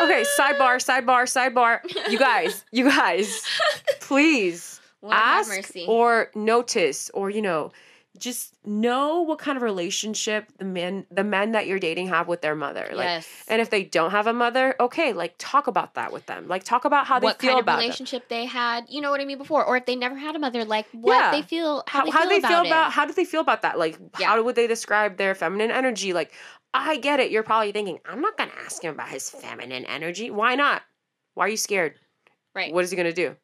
Speaker 1: Okay, sidebar, sidebar, sidebar. You guys, you guys, please
Speaker 2: Lord
Speaker 1: ask
Speaker 2: mercy.
Speaker 1: or notice or you know just know what kind of relationship the men the men that you're dating have with their mother. Like
Speaker 2: yes.
Speaker 1: and if they don't have a mother okay like talk about that with them. Like talk about how they feel about
Speaker 2: relationship they had, you know what I mean before, or if they never had a mother, like what
Speaker 1: Yeah.
Speaker 2: they feel, how,
Speaker 1: how,
Speaker 2: they
Speaker 1: how
Speaker 2: feel
Speaker 1: they
Speaker 2: about
Speaker 1: feel about how do they feel about that? Like
Speaker 2: Yeah.
Speaker 1: how would they describe their feminine energy? Like i get it. You're probably thinking i'm not gonna ask him about his feminine energy. Why not? Why are you scared?
Speaker 2: Right.
Speaker 1: what is he gonna do?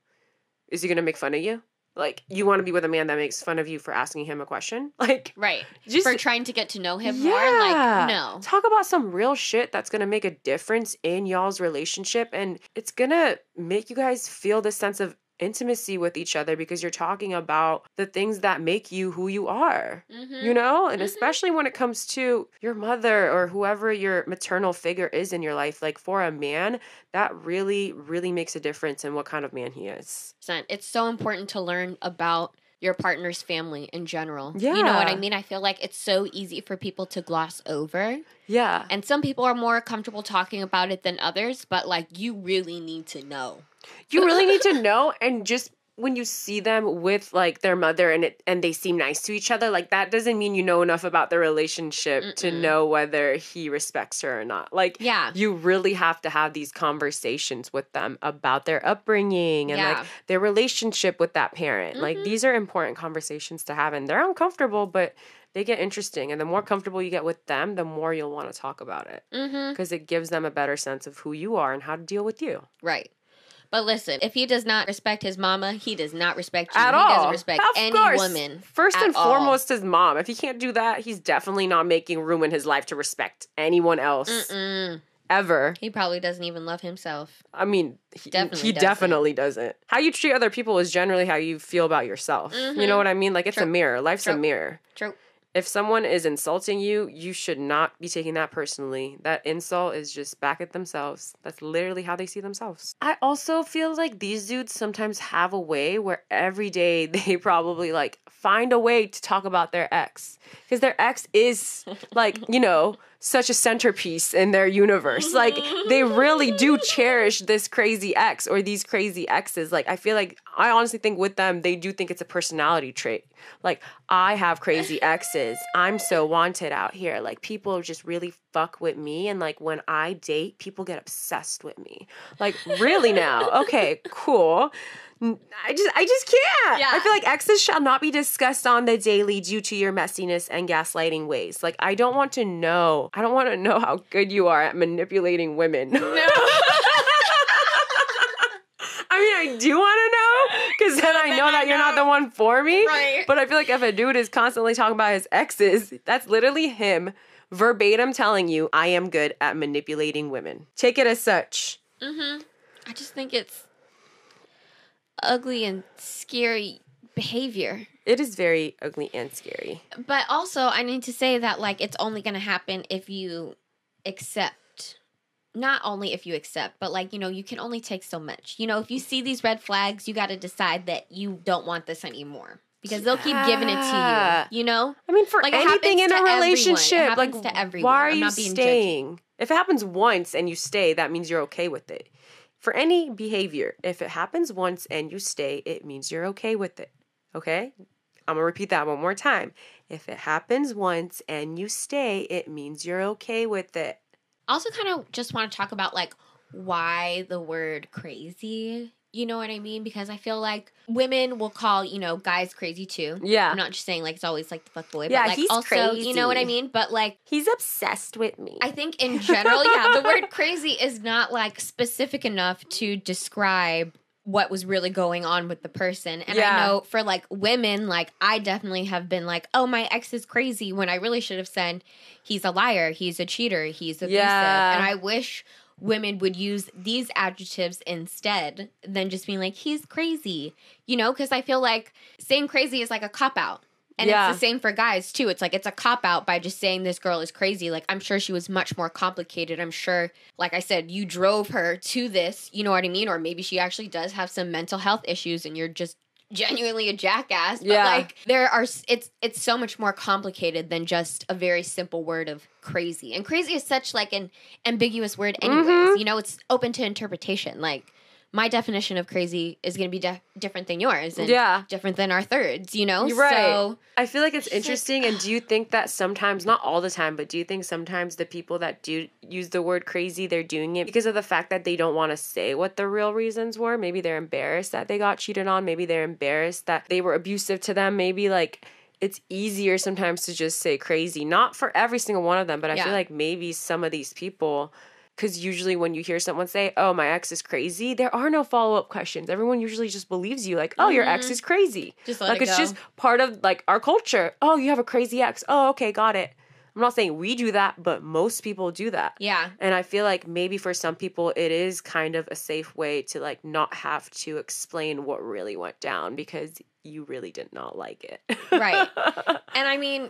Speaker 1: Is he gonna make fun of you like you want to be with a man that makes fun of you for asking him a question like
Speaker 2: right.
Speaker 1: just
Speaker 2: For trying to get to know him more, like no.
Speaker 1: Talk about some real shit that's gonna make a difference in y'all's relationship and it's gonna make you guys feel this sense of intimacy with each other because you're talking about the things that make you who you are.
Speaker 2: Mhm.
Speaker 1: You know? And
Speaker 2: Mhm.
Speaker 1: especially when it comes to your mother or whoever your maternal figure is in your life, like for a man, that really, really makes a difference in what kind of man he is.
Speaker 2: It's so important to learn about your partner's family in general. You know what I mean? I feel like it's so easy for people to gloss over.
Speaker 1: Yeah.
Speaker 2: And some people are more comfortable talking about it than others, but like you really need to know.
Speaker 1: you really need to know and just when you see them with like their mother and it and they seem nice to each other like that doesn't mean you know enough about the relationship to
Speaker 2: Mm-mm.
Speaker 1: know whether he respects her or not like
Speaker 2: Yeah.
Speaker 1: you really have to have these conversations with them about their upbringing and
Speaker 2: Yeah.
Speaker 1: like their relationship with that parent like
Speaker 2: Mhm.
Speaker 1: these are important conversations to have and they're uncomfortable but they get interesting and the more comfortable you get with them the more you'll want to talk about it
Speaker 2: Mm-hmm.
Speaker 1: because it gives them a better sense of who you are and how to deal with you
Speaker 2: Right. But listen, if he does not respect his mama, he does not respect you.
Speaker 1: at
Speaker 2: he
Speaker 1: all.
Speaker 2: doesn't respect
Speaker 1: Of
Speaker 2: any
Speaker 1: course.
Speaker 2: woman.
Speaker 1: First and
Speaker 2: all.
Speaker 1: foremost, his mom. If he can't do that, he's definitely not making room in his life to respect anyone else
Speaker 2: Mm-mm.
Speaker 1: ever.
Speaker 2: He probably doesn't even love himself.
Speaker 1: I mean, he
Speaker 2: Definitely
Speaker 1: he
Speaker 2: doesn't.
Speaker 1: definitely doesn't. How you treat other people is generally how you feel about yourself. You
Speaker 2: Mhm.
Speaker 1: know what I mean? Like it's a mirror. Life's a mirror.
Speaker 2: True.
Speaker 1: If someone is insulting you, you should not be taking that personally. That insult is just back at themselves. That's literally how they see themselves. I also feel like these dudes sometimes have a way where every day they probably like find a way to talk about their ex. Because their ex is like, you know, such a centerpiece in their universe. Like they really do cherish this crazy ex or these crazy exes. Like I feel like I honestly think with them they do think it's a personality trait. Like I have crazy exes. I'm so wanted out here. Like people just really fuck with me and like when I date, people get obsessed with me. Like really now. Okay, cool. I just I just can't.
Speaker 2: Yeah.
Speaker 1: I feel like exes shall not be discussed on the daily due to your messiness and gaslighting ways. Like I don't want to know. I don't want to know how good you are at manipulating women. No. I mean, I do want to know because then I know that you're not the one for me.
Speaker 2: Right.
Speaker 1: But I feel like if a dude is constantly talking about his exes, that's literally him verbatim telling you, I am good at manipulating women. Take it as such.
Speaker 2: Mm-hmm. I just think it's ugly and scary behavior.
Speaker 1: It is very ugly and scary.
Speaker 2: But also, I need to say that like it's only going to happen if you accept not only if you accept, but like, you know, you can only take so much. You know, if you see these red flags, you got to decide that you don't want this anymore because they'll keep giving it to you, you know?
Speaker 1: I mean, for
Speaker 2: Like,
Speaker 1: anything in a
Speaker 2: to everyone. It
Speaker 1: relationship, like
Speaker 2: to everyone.
Speaker 1: why are
Speaker 2: I'm
Speaker 1: you
Speaker 2: not being judgy.
Speaker 1: staying? If it happens once and you stay, that means you're okay with it. For any behavior, if it happens once and you stay, it means you're okay with it. Okay? I'm gonna repeat that one more time. If it happens once and you stay, it means you're okay with it.
Speaker 2: also kind of just want to talk about like why the word crazy you know what i mean because i feel like women will call you know guys crazy too
Speaker 1: Yeah.
Speaker 2: i'm not just saying like it's always like the fuck boy
Speaker 1: Yeah,
Speaker 2: but like
Speaker 1: he's
Speaker 2: also you know what i mean but like
Speaker 1: He's obsessed with me.
Speaker 2: i think in general yeah the word crazy is not like specific enough to describe what was really going on with the person and
Speaker 1: Yeah.
Speaker 2: i know for like women like i definitely have been like oh my ex is crazy when i really should have said he's a liar he's a cheater he's abusive
Speaker 1: Yeah.
Speaker 2: and i wish women would use these adjectives instead than just being like he's crazy you know because i feel like saying crazy is like a cop out and
Speaker 1: Yeah.
Speaker 2: it's the same for guys too. It's like it's a cop out by just saying this girl is crazy. Like I'm sure she was much more complicated. I'm sure, like I said, you drove her to this. You know what I mean? Or maybe she actually does have some mental health issues, and you're just genuinely a jackass. But
Speaker 1: Yeah.
Speaker 2: like there are, it's it's so much more complicated than just a very simple word of crazy. And crazy is such like an ambiguous word, anyways.
Speaker 1: Mhm.
Speaker 2: You know, it's open to interpretation. Like my definition of crazy is going to be de- different than yours, and
Speaker 1: yeah.
Speaker 2: different than our thirds. You know,
Speaker 1: You're right.
Speaker 2: So
Speaker 1: I feel like it's
Speaker 2: It's like-
Speaker 1: interesting. and do you think that sometimes, not all the time, but do you think sometimes the people that do use the word crazy, they're doing it because of the fact that they don't want to say what the real reasons were? Maybe they're embarrassed that they got cheated on. Maybe they're embarrassed that they were abusive to them. Maybe like it's easier sometimes to just say crazy. Not for every single one of them, but I
Speaker 2: Yeah.
Speaker 1: feel like maybe some of these people. Because usually, when you hear someone say, Oh, my ex is crazy, there are no follow up questions. Everyone usually just believes you, like, Oh, your ex
Speaker 2: Mhm.
Speaker 1: is crazy
Speaker 2: just
Speaker 1: like
Speaker 2: it
Speaker 1: it's
Speaker 2: go.
Speaker 1: just part of like our culture. Oh, you have a crazy ex. Oh, okay, got it. I'm not saying we do that, but most people do that.
Speaker 2: yeah.
Speaker 1: And I feel like maybe for some people it is kind of a safe way to like not have to explain what really went down because you really did not like it.
Speaker 2: Right. And I mean,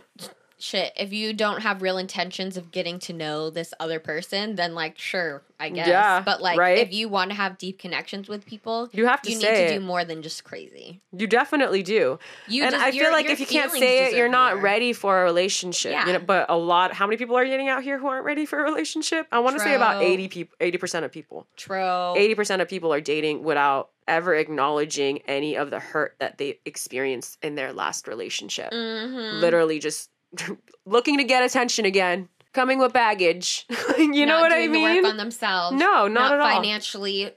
Speaker 2: shit, if you don't have real intentions of getting to know this other person, then like sure, I guess.
Speaker 1: Yeah,
Speaker 2: but like
Speaker 1: right?
Speaker 2: if you want to have deep connections with people,
Speaker 1: you have to
Speaker 2: you need to
Speaker 1: it.
Speaker 2: do more than just crazy.
Speaker 1: You definitely do.
Speaker 2: You
Speaker 1: and
Speaker 2: just-
Speaker 1: I feel like if you can't say it, you're not
Speaker 2: more.
Speaker 1: ready for a relationship.
Speaker 2: Yeah.
Speaker 1: You know, but a lot how many people are getting out here who aren't ready for a relationship? I want to say about 80 people 80% of people.
Speaker 2: True.
Speaker 1: 80% of people are dating without ever acknowledging any of the hurt that they experienced in their last relationship.
Speaker 2: Mhm.
Speaker 1: Literally just looking to get attention again, coming with baggage. you know
Speaker 2: Not
Speaker 1: what I mean?
Speaker 2: work on themselves.
Speaker 1: no, not, at all.
Speaker 2: financially.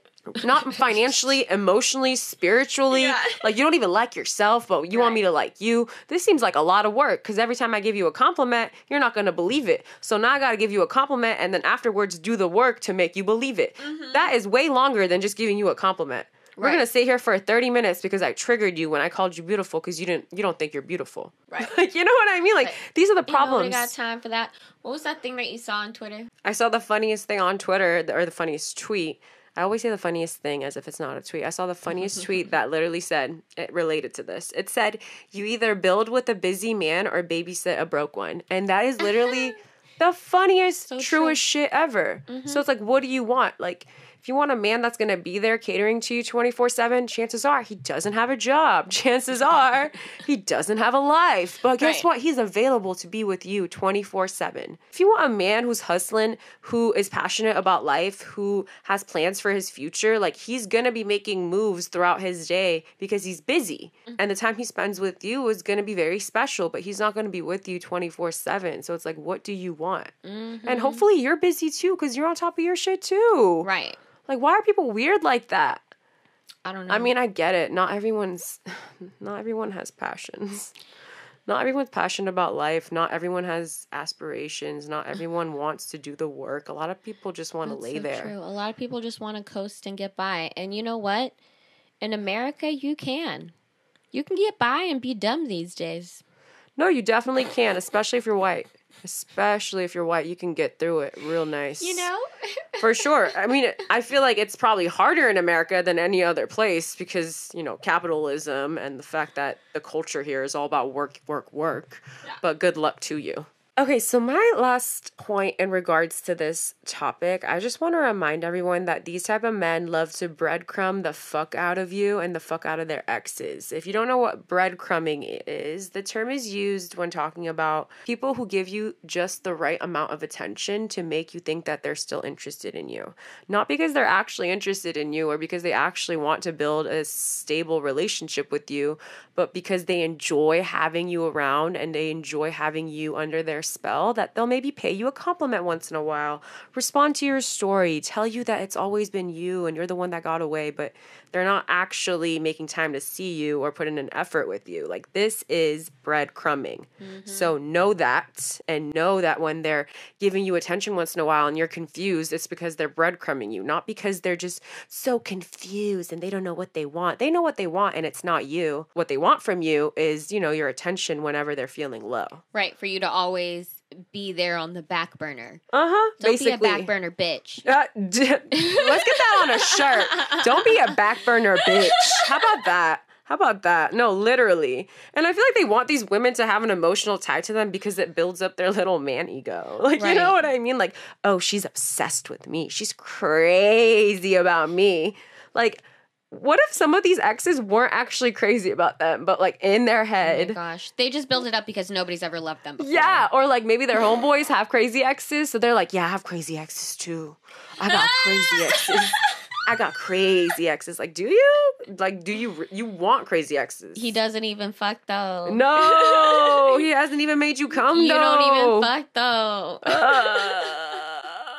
Speaker 1: Not financially, emotionally, spiritually.
Speaker 2: Yeah.
Speaker 1: Like you don't even like yourself, but you want me to like you. This seems like a lot of work because every time I give you a compliment, you're not going to believe it. So now I got to give you a compliment and then afterwards do the work to make you believe it. Mm-hmm. That is way longer than just giving you a compliment. We're
Speaker 2: Right.
Speaker 1: gonna sit here for 30 minutes because I triggered you when I called you beautiful because you didn't you don't think you're beautiful.
Speaker 2: Right.
Speaker 1: like you know what I mean? Like these are the
Speaker 2: You know, we
Speaker 1: problems.
Speaker 2: got time for that. What was that thing that you saw on Twitter?
Speaker 1: I saw the funniest thing on Twitter, or the funniest tweet. I always say the funniest thing as if it's not a tweet. I saw the funniest tweet that literally said, it related to this. It said, You either build with a busy man or babysit a broke one. And that is literally the funniest,
Speaker 2: So true.
Speaker 1: truest shit ever. So mm-hmm. it's like, what do you want? Like, if you want a man that's going to be there catering to you 24 7, chances are he doesn't have a job. Chances are he doesn't have a life. But guess
Speaker 2: Right.
Speaker 1: what? He's available to be with you 24 7. If you want a man who's hustling, who is passionate about life, who has plans for his future, like he's going to be making moves throughout his day because he's busy. Mm-hmm. And the time he spends with you is going to be very special, but he's not going to be with you 24 7. So it's like, what do you want? And mm-hmm. hopefully you're busy too because you're on top of your shit too.
Speaker 2: Right.
Speaker 1: Like, why are people weird like that?
Speaker 2: I don't know.
Speaker 1: I mean, I get it. Not everyone's, not everyone has passions. Not everyone's passionate about life. Not everyone has aspirations. Not everyone wants to do the work. A lot of people just want to lay
Speaker 2: so
Speaker 1: there.
Speaker 2: True. A lot of people just want to coast and get by. And you know what? In America, you can. You can get by and be dumb these days.
Speaker 1: No, you definitely can, especially if you're white. Especially if you're white, you can get through it real nice.
Speaker 2: You know?
Speaker 1: For sure. I mean, I feel like it's probably harder in America than any other place because, you know, capitalism and the fact that the culture here is all about work, work, work.
Speaker 2: Yeah.
Speaker 1: But good luck to you. Okay, so my last point in regards to this topic, I just want to remind everyone that these type of men love to breadcrumb the fuck out of you and the fuck out of their exes. If you don't know what breadcrumbing is, the term is used when talking about people who give you just the right amount of attention to make you think that they're still interested in you. Not because they're actually interested in you or because they actually want to build a stable relationship with you, but because they enjoy having you around and they enjoy having you under their spell that they'll maybe pay you a compliment once in a while, respond to your story, tell you that it's always been you and you're the one that got away, but they're not actually making time to see you or put in an effort with you. Like this is breadcrumbing. Mm-hmm. So know that and know that when they're giving you attention once in a while and you're confused, it's because they're breadcrumbing you, not because they're just so confused and they don't know what they want. They know what they want and it's not you. What they want from you is, you know, your attention whenever they're feeling low.
Speaker 2: Right, for you to always be there on the back burner.
Speaker 1: Uh huh.
Speaker 2: Don't basically. be a back burner bitch.
Speaker 1: Uh, d- let's get that on a shirt. Don't be a back burner bitch. How about that? How about that? No, literally. And I feel like they want these women to have an emotional tie to them because it builds up their little man ego. Like, right. you know what I mean? Like, oh, she's obsessed with me. She's crazy about me. Like, what if some of these exes weren't actually crazy about them, but like in their head?
Speaker 2: Oh gosh, they just build it up because nobody's ever loved them. Before.
Speaker 1: Yeah, or like maybe their homeboys have crazy exes, so they're like, "Yeah, I have crazy exes too. I got crazy exes. I got crazy exes." Like, do you? Like, do you? You want crazy exes?
Speaker 2: He doesn't even fuck though.
Speaker 1: No, he hasn't even made you come.
Speaker 2: You
Speaker 1: though.
Speaker 2: don't even fuck though.
Speaker 1: Uh.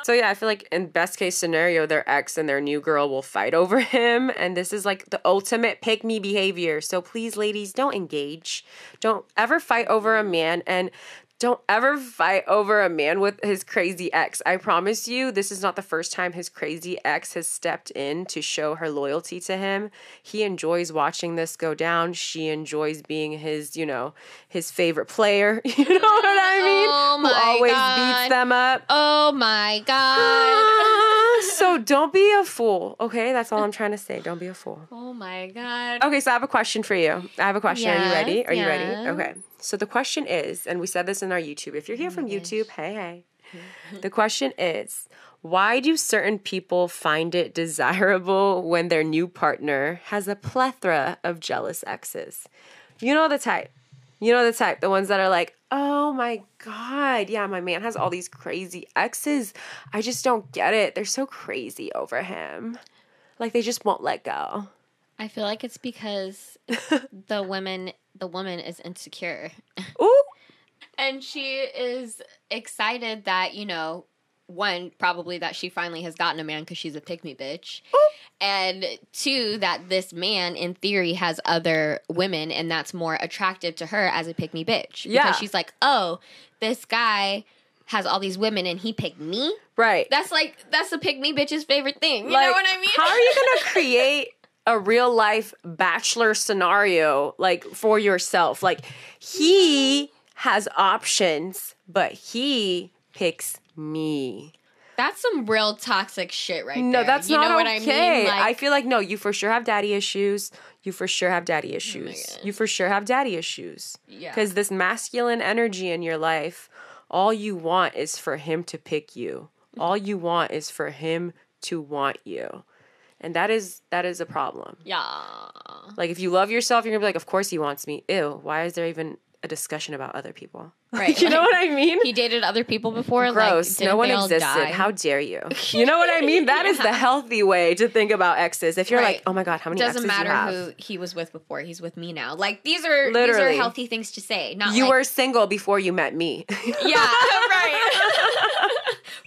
Speaker 1: So yeah, I feel like in best case scenario, their ex and their new girl will fight over him, and this is like the ultimate pick me behavior. So please, ladies, don't engage. Don't ever fight over a man, and don't ever fight over a man with his crazy ex. I promise you, this is not the first time his crazy ex has stepped in to show her loyalty to him. He enjoys watching this go down. She enjoys being his, you know, his favorite player. You know what I mean?
Speaker 2: Oh my
Speaker 1: Who always
Speaker 2: God.
Speaker 1: beats them up.
Speaker 2: Oh my God.
Speaker 1: so don't be a fool, okay? That's all I'm trying to say. Don't be a fool.
Speaker 2: Oh my God.
Speaker 1: Okay, so I have a question for you. I have a question. Are you ready? Are you ready? Okay. So the question is, and we said this in our YouTube. If you're here from mm-hmm. YouTube, hey, hey. Mm-hmm. the question is, why do certain people find it desirable when their new partner has a plethora of jealous exes? You know the type. You know the type, the ones that are like, oh my God, yeah, my man has all these crazy exes. I just don't get it. They're so crazy over him. Like they just won't let go.
Speaker 2: I feel like it's because the women, the woman is insecure.
Speaker 1: Ooh.
Speaker 2: And she is excited that, you know, one, probably that she finally has gotten a man because she's a pick me bitch. And two, that this man, in theory, has other women and that's more attractive to her as a pick me bitch.
Speaker 1: Yeah.
Speaker 2: Because she's like, oh, this guy has all these women and he picked me.
Speaker 1: Right.
Speaker 2: That's like, that's the pick me bitch's favorite thing. You
Speaker 1: Like,
Speaker 2: know what I mean?
Speaker 1: How are you going to create a real life bachelor scenario like for yourself? Like he has options, but he picks me.
Speaker 2: That's some real toxic shit right
Speaker 1: No,
Speaker 2: there.
Speaker 1: that's
Speaker 2: you
Speaker 1: not
Speaker 2: know what
Speaker 1: okay.
Speaker 2: I mean? Like,
Speaker 1: I feel like no, you for sure have daddy issues. You for sure have daddy oh issues.
Speaker 2: God.
Speaker 1: you for sure have daddy issues.
Speaker 2: Yeah.
Speaker 1: Because this masculine energy in your life, all you want is for him to pick you. All you want is for him to want you. And that is that is a problem.
Speaker 2: yeah.
Speaker 1: Like if you love yourself, you're gonna be like, of course he wants me. Ew. Why is there even a discussion about other people?
Speaker 2: Right,
Speaker 1: you know what I mean?
Speaker 2: He dated other people before.
Speaker 1: Gross.
Speaker 2: Like,
Speaker 1: no one existed.
Speaker 2: die?
Speaker 1: How dare you? You know what I mean? That is the healthy way to think about exes. If you're
Speaker 2: Right.
Speaker 1: like, oh my god, how many
Speaker 2: doesn't
Speaker 1: exes
Speaker 2: matter who he was with before. He's with me now. Like these are
Speaker 1: Literally.
Speaker 2: these are healthy things to say. Not
Speaker 1: you
Speaker 2: like,
Speaker 1: were single before you met me.
Speaker 2: yeah right.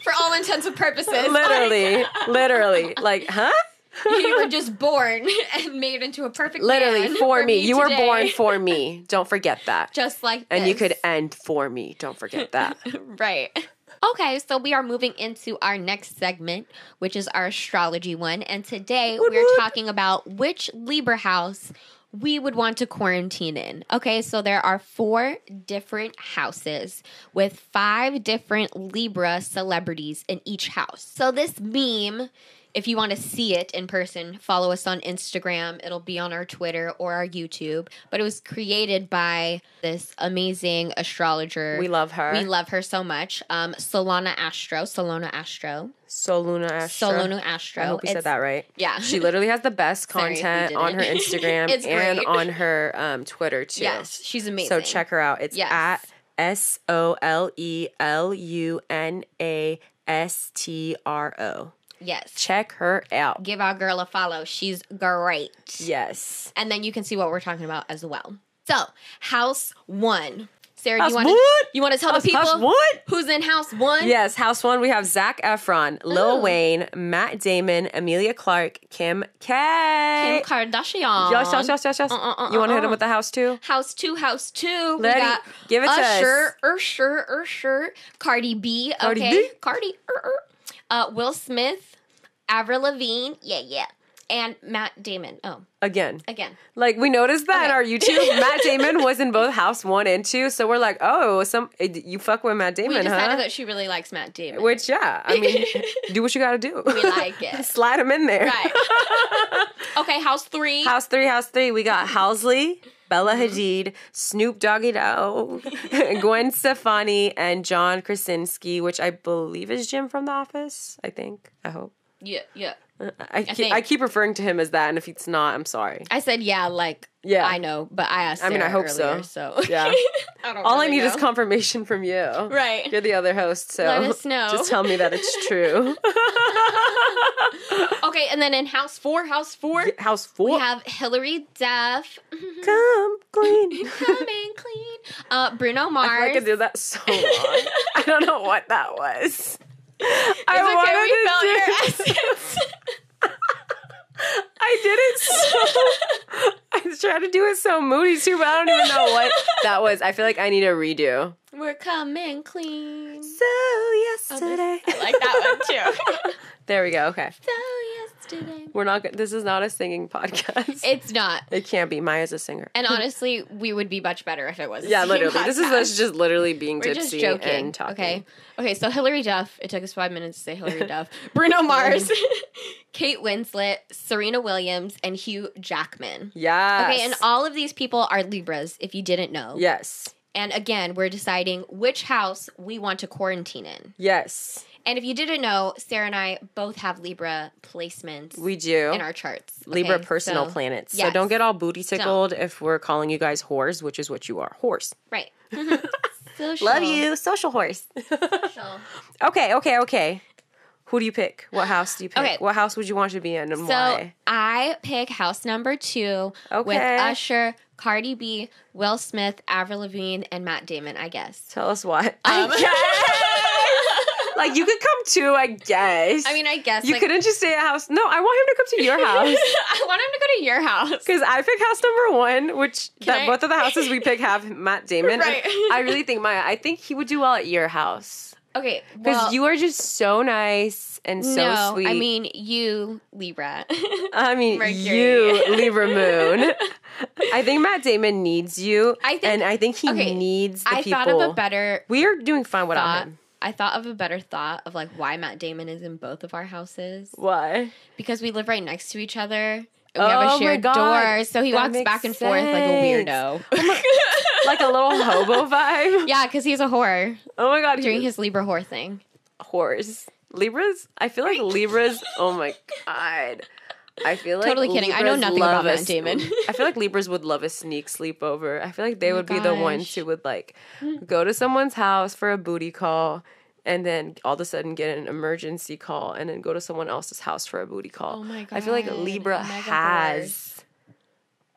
Speaker 2: For all intents and purposes,
Speaker 1: literally, literally, like, huh?
Speaker 2: You were just born and made into a perfect
Speaker 1: Literally for, me. You were born for me. Don't forget that.
Speaker 2: just like
Speaker 1: and you could end for me. Don't forget that.
Speaker 2: right. Okay, so we are moving into our next segment, which is our astrology one. And today we're talking about which Libra house we would want to quarantine in. Okay, so there are four different houses with five different Libra celebrities in each house. So this meme if you want to see it in person, follow us on Instagram. It'll be on our Twitter or our YouTube. But it was created by this amazing astrologer.
Speaker 1: We love her.
Speaker 2: We love her so much. Um, Solana Astro, Solana Astro,
Speaker 1: Soluna Astro.
Speaker 2: Solona Astro.
Speaker 1: I hope you said that right.
Speaker 2: Yeah,
Speaker 1: She literally has the best
Speaker 2: Sorry
Speaker 1: content on her. Instagram and
Speaker 2: great.
Speaker 1: on her um, Twitter too.
Speaker 2: yes, she's amazing.
Speaker 1: So check her out. It's
Speaker 2: Yes.
Speaker 1: at S O L E L U N A S T R O.
Speaker 2: Yes,
Speaker 1: Check her out.
Speaker 2: give our girl a follow. She's great.
Speaker 1: Yes.
Speaker 2: and then you can see what we're talking about as well. So, house one. Sarah,
Speaker 1: House
Speaker 2: do you want to you want to tell
Speaker 1: House-
Speaker 2: the people who's in house one?
Speaker 1: Yes, house one, we have Zac Efron, Lil
Speaker 2: Ooh.
Speaker 1: Wayne, Matt Damon, Emilia Clarke, Kim K.
Speaker 2: Kim Kardashian.
Speaker 1: Yes, yes, yes, yes, yes.
Speaker 2: Uh, uh, uh,
Speaker 1: you want to hit
Speaker 2: uh.
Speaker 1: him with the house too?
Speaker 2: House two, house two.
Speaker 1: Let
Speaker 2: we got
Speaker 1: give it to us.
Speaker 2: Usher, Usher, Usher, Cardi B.
Speaker 1: Cardi
Speaker 2: okay,
Speaker 1: B?
Speaker 2: Cardi. er, er. Uh, Will Smith, Avril Lavigne. Yeah, yeah, and Matt Damon. Oh,
Speaker 1: Again.
Speaker 2: again.
Speaker 1: Like we noticed that in our YouTube, Matt Damon was in both House One and Two, so we're like, oh, some you fuck with Matt Damon.
Speaker 2: We decided
Speaker 1: huh?
Speaker 2: that she really likes Matt Damon.
Speaker 1: Which, yeah, I mean, do what you got to do.
Speaker 2: We like it.
Speaker 1: Slide him in there.
Speaker 2: right. okay, house three.
Speaker 1: House three, house three. We got Halsey, Bella
Speaker 2: Mm-hmm.
Speaker 1: Hadid, Snoop Doggy Dogg, Gwen Stefani, and John Krasinski, which I believe is Jim from The Office. I think. I hope.
Speaker 2: yeah, yeah.
Speaker 1: I, keep,
Speaker 2: think.
Speaker 1: I keep referring to him as that, and if it's not, I'm sorry.
Speaker 2: I said yeah, like
Speaker 1: Yeah.
Speaker 2: I know, but I asked.
Speaker 1: I mean, I hope so.
Speaker 2: earlier, so.
Speaker 1: Yeah.
Speaker 2: I don't
Speaker 1: All I
Speaker 2: really
Speaker 1: need is confirmation from you.
Speaker 2: Right.
Speaker 1: You're the other host, so
Speaker 2: Let us know.
Speaker 1: just tell me that it's true.
Speaker 2: Okay, and then in house four, house four,
Speaker 1: House four, we
Speaker 2: have Hilary Duff,
Speaker 1: Come clean.
Speaker 2: coming clean. Uh, Bruno Mars.
Speaker 1: I I did that so wrong. I don't know what that was. I
Speaker 2: it's okay, we felt your essence.
Speaker 1: I did it so. I tried to do it so moody too, but I don't even know what that was. I feel like I need a redo.
Speaker 2: We're coming clean.
Speaker 1: So oh, yesterday,
Speaker 2: I like that one too.
Speaker 1: there we go. Okay,
Speaker 2: so yesterday.
Speaker 1: we're not. go- This is not a singing podcast.
Speaker 2: It's not.
Speaker 1: it can't be. Maya's a singer.
Speaker 2: And honestly, we would be much better if it was. a
Speaker 1: yeah,
Speaker 2: singing
Speaker 1: literally. This is
Speaker 2: podcast.
Speaker 1: us just literally being
Speaker 2: We're
Speaker 1: tipsy
Speaker 2: just joking.
Speaker 1: and talking.
Speaker 2: Okay. Okay, so Hilary Duff, it took us five minutes to say Hilary Duff. Bruno Mars, Kate Winslet, Serena Williams, and Hugh Jackman.
Speaker 1: Yes.
Speaker 2: Okay, and all of these people are Libras, if you didn't know.
Speaker 1: yes.
Speaker 2: And again, we're deciding which house we want to quarantine in.
Speaker 1: Yes.
Speaker 2: And if you didn't know, Sarah and I both have Libra placements
Speaker 1: We do.
Speaker 2: in our charts.
Speaker 1: Libra
Speaker 2: Okay,
Speaker 1: personal
Speaker 2: so-
Speaker 1: planets. So don't get all booty tickled if we're calling you guys whores, which is what you are. Horse.
Speaker 2: Right. Social.
Speaker 1: Love you. Social horse.
Speaker 2: Social.
Speaker 1: okay, okay, okay. Who do you pick? What house do you pick?
Speaker 2: Okay.
Speaker 1: What house would you want to be in and
Speaker 2: So
Speaker 1: why?
Speaker 2: I pick house number two with Usher, Cardi B, Will Smith, Avril Lavigne, and Matt Damon. I guess.
Speaker 1: Tell us why.
Speaker 2: Um,
Speaker 1: I guess. Like you could come too, I guess.
Speaker 2: I mean, I guess
Speaker 1: you
Speaker 2: like,
Speaker 1: couldn't just stay at house. No, I want him to come to your house.
Speaker 2: I want him to go to your house.
Speaker 1: Because I pick house number one, which that
Speaker 2: I-
Speaker 1: both of the houses we pick have Matt Damon.
Speaker 2: Right.
Speaker 1: I really think Maya. I think he would do well at your house
Speaker 2: Okay,
Speaker 1: because
Speaker 2: well,
Speaker 1: you are just so nice and so
Speaker 2: no,
Speaker 1: sweet.
Speaker 2: I mean you, Libra.
Speaker 1: I mean,
Speaker 2: Mercury.
Speaker 1: you Libra Moon. I think Matt Damon needs you,
Speaker 2: I think-
Speaker 1: and I think he
Speaker 2: okay,
Speaker 1: needs the
Speaker 2: I
Speaker 1: people.
Speaker 2: thought of a better
Speaker 1: we are doing fine without him.
Speaker 2: I thought of a better thought of like why Matt Damon is in both of our houses
Speaker 1: Why?
Speaker 2: because we live right next to each other. And
Speaker 1: Oh
Speaker 2: we have a oh
Speaker 1: shared
Speaker 2: door, so he
Speaker 1: that
Speaker 2: walks back and forth like a weirdo.
Speaker 1: Like a little hobo vibe.
Speaker 2: yeah, because he's a whore
Speaker 1: Oh my god,
Speaker 2: doing his Libra whore thing.
Speaker 1: horse. Libras? I feel like Libras. Oh my god. I feel like
Speaker 2: Totally kidding. I know nothing about Matt Damon.
Speaker 1: I feel like Libras would love a sneak sleepover. I feel like they
Speaker 2: Oh
Speaker 1: would be the ones who would like go to someone's house for a booty call and then all of a sudden get an emergency call and then go to someone else's house for a booty call.
Speaker 2: Oh my god.
Speaker 1: I feel like Libra has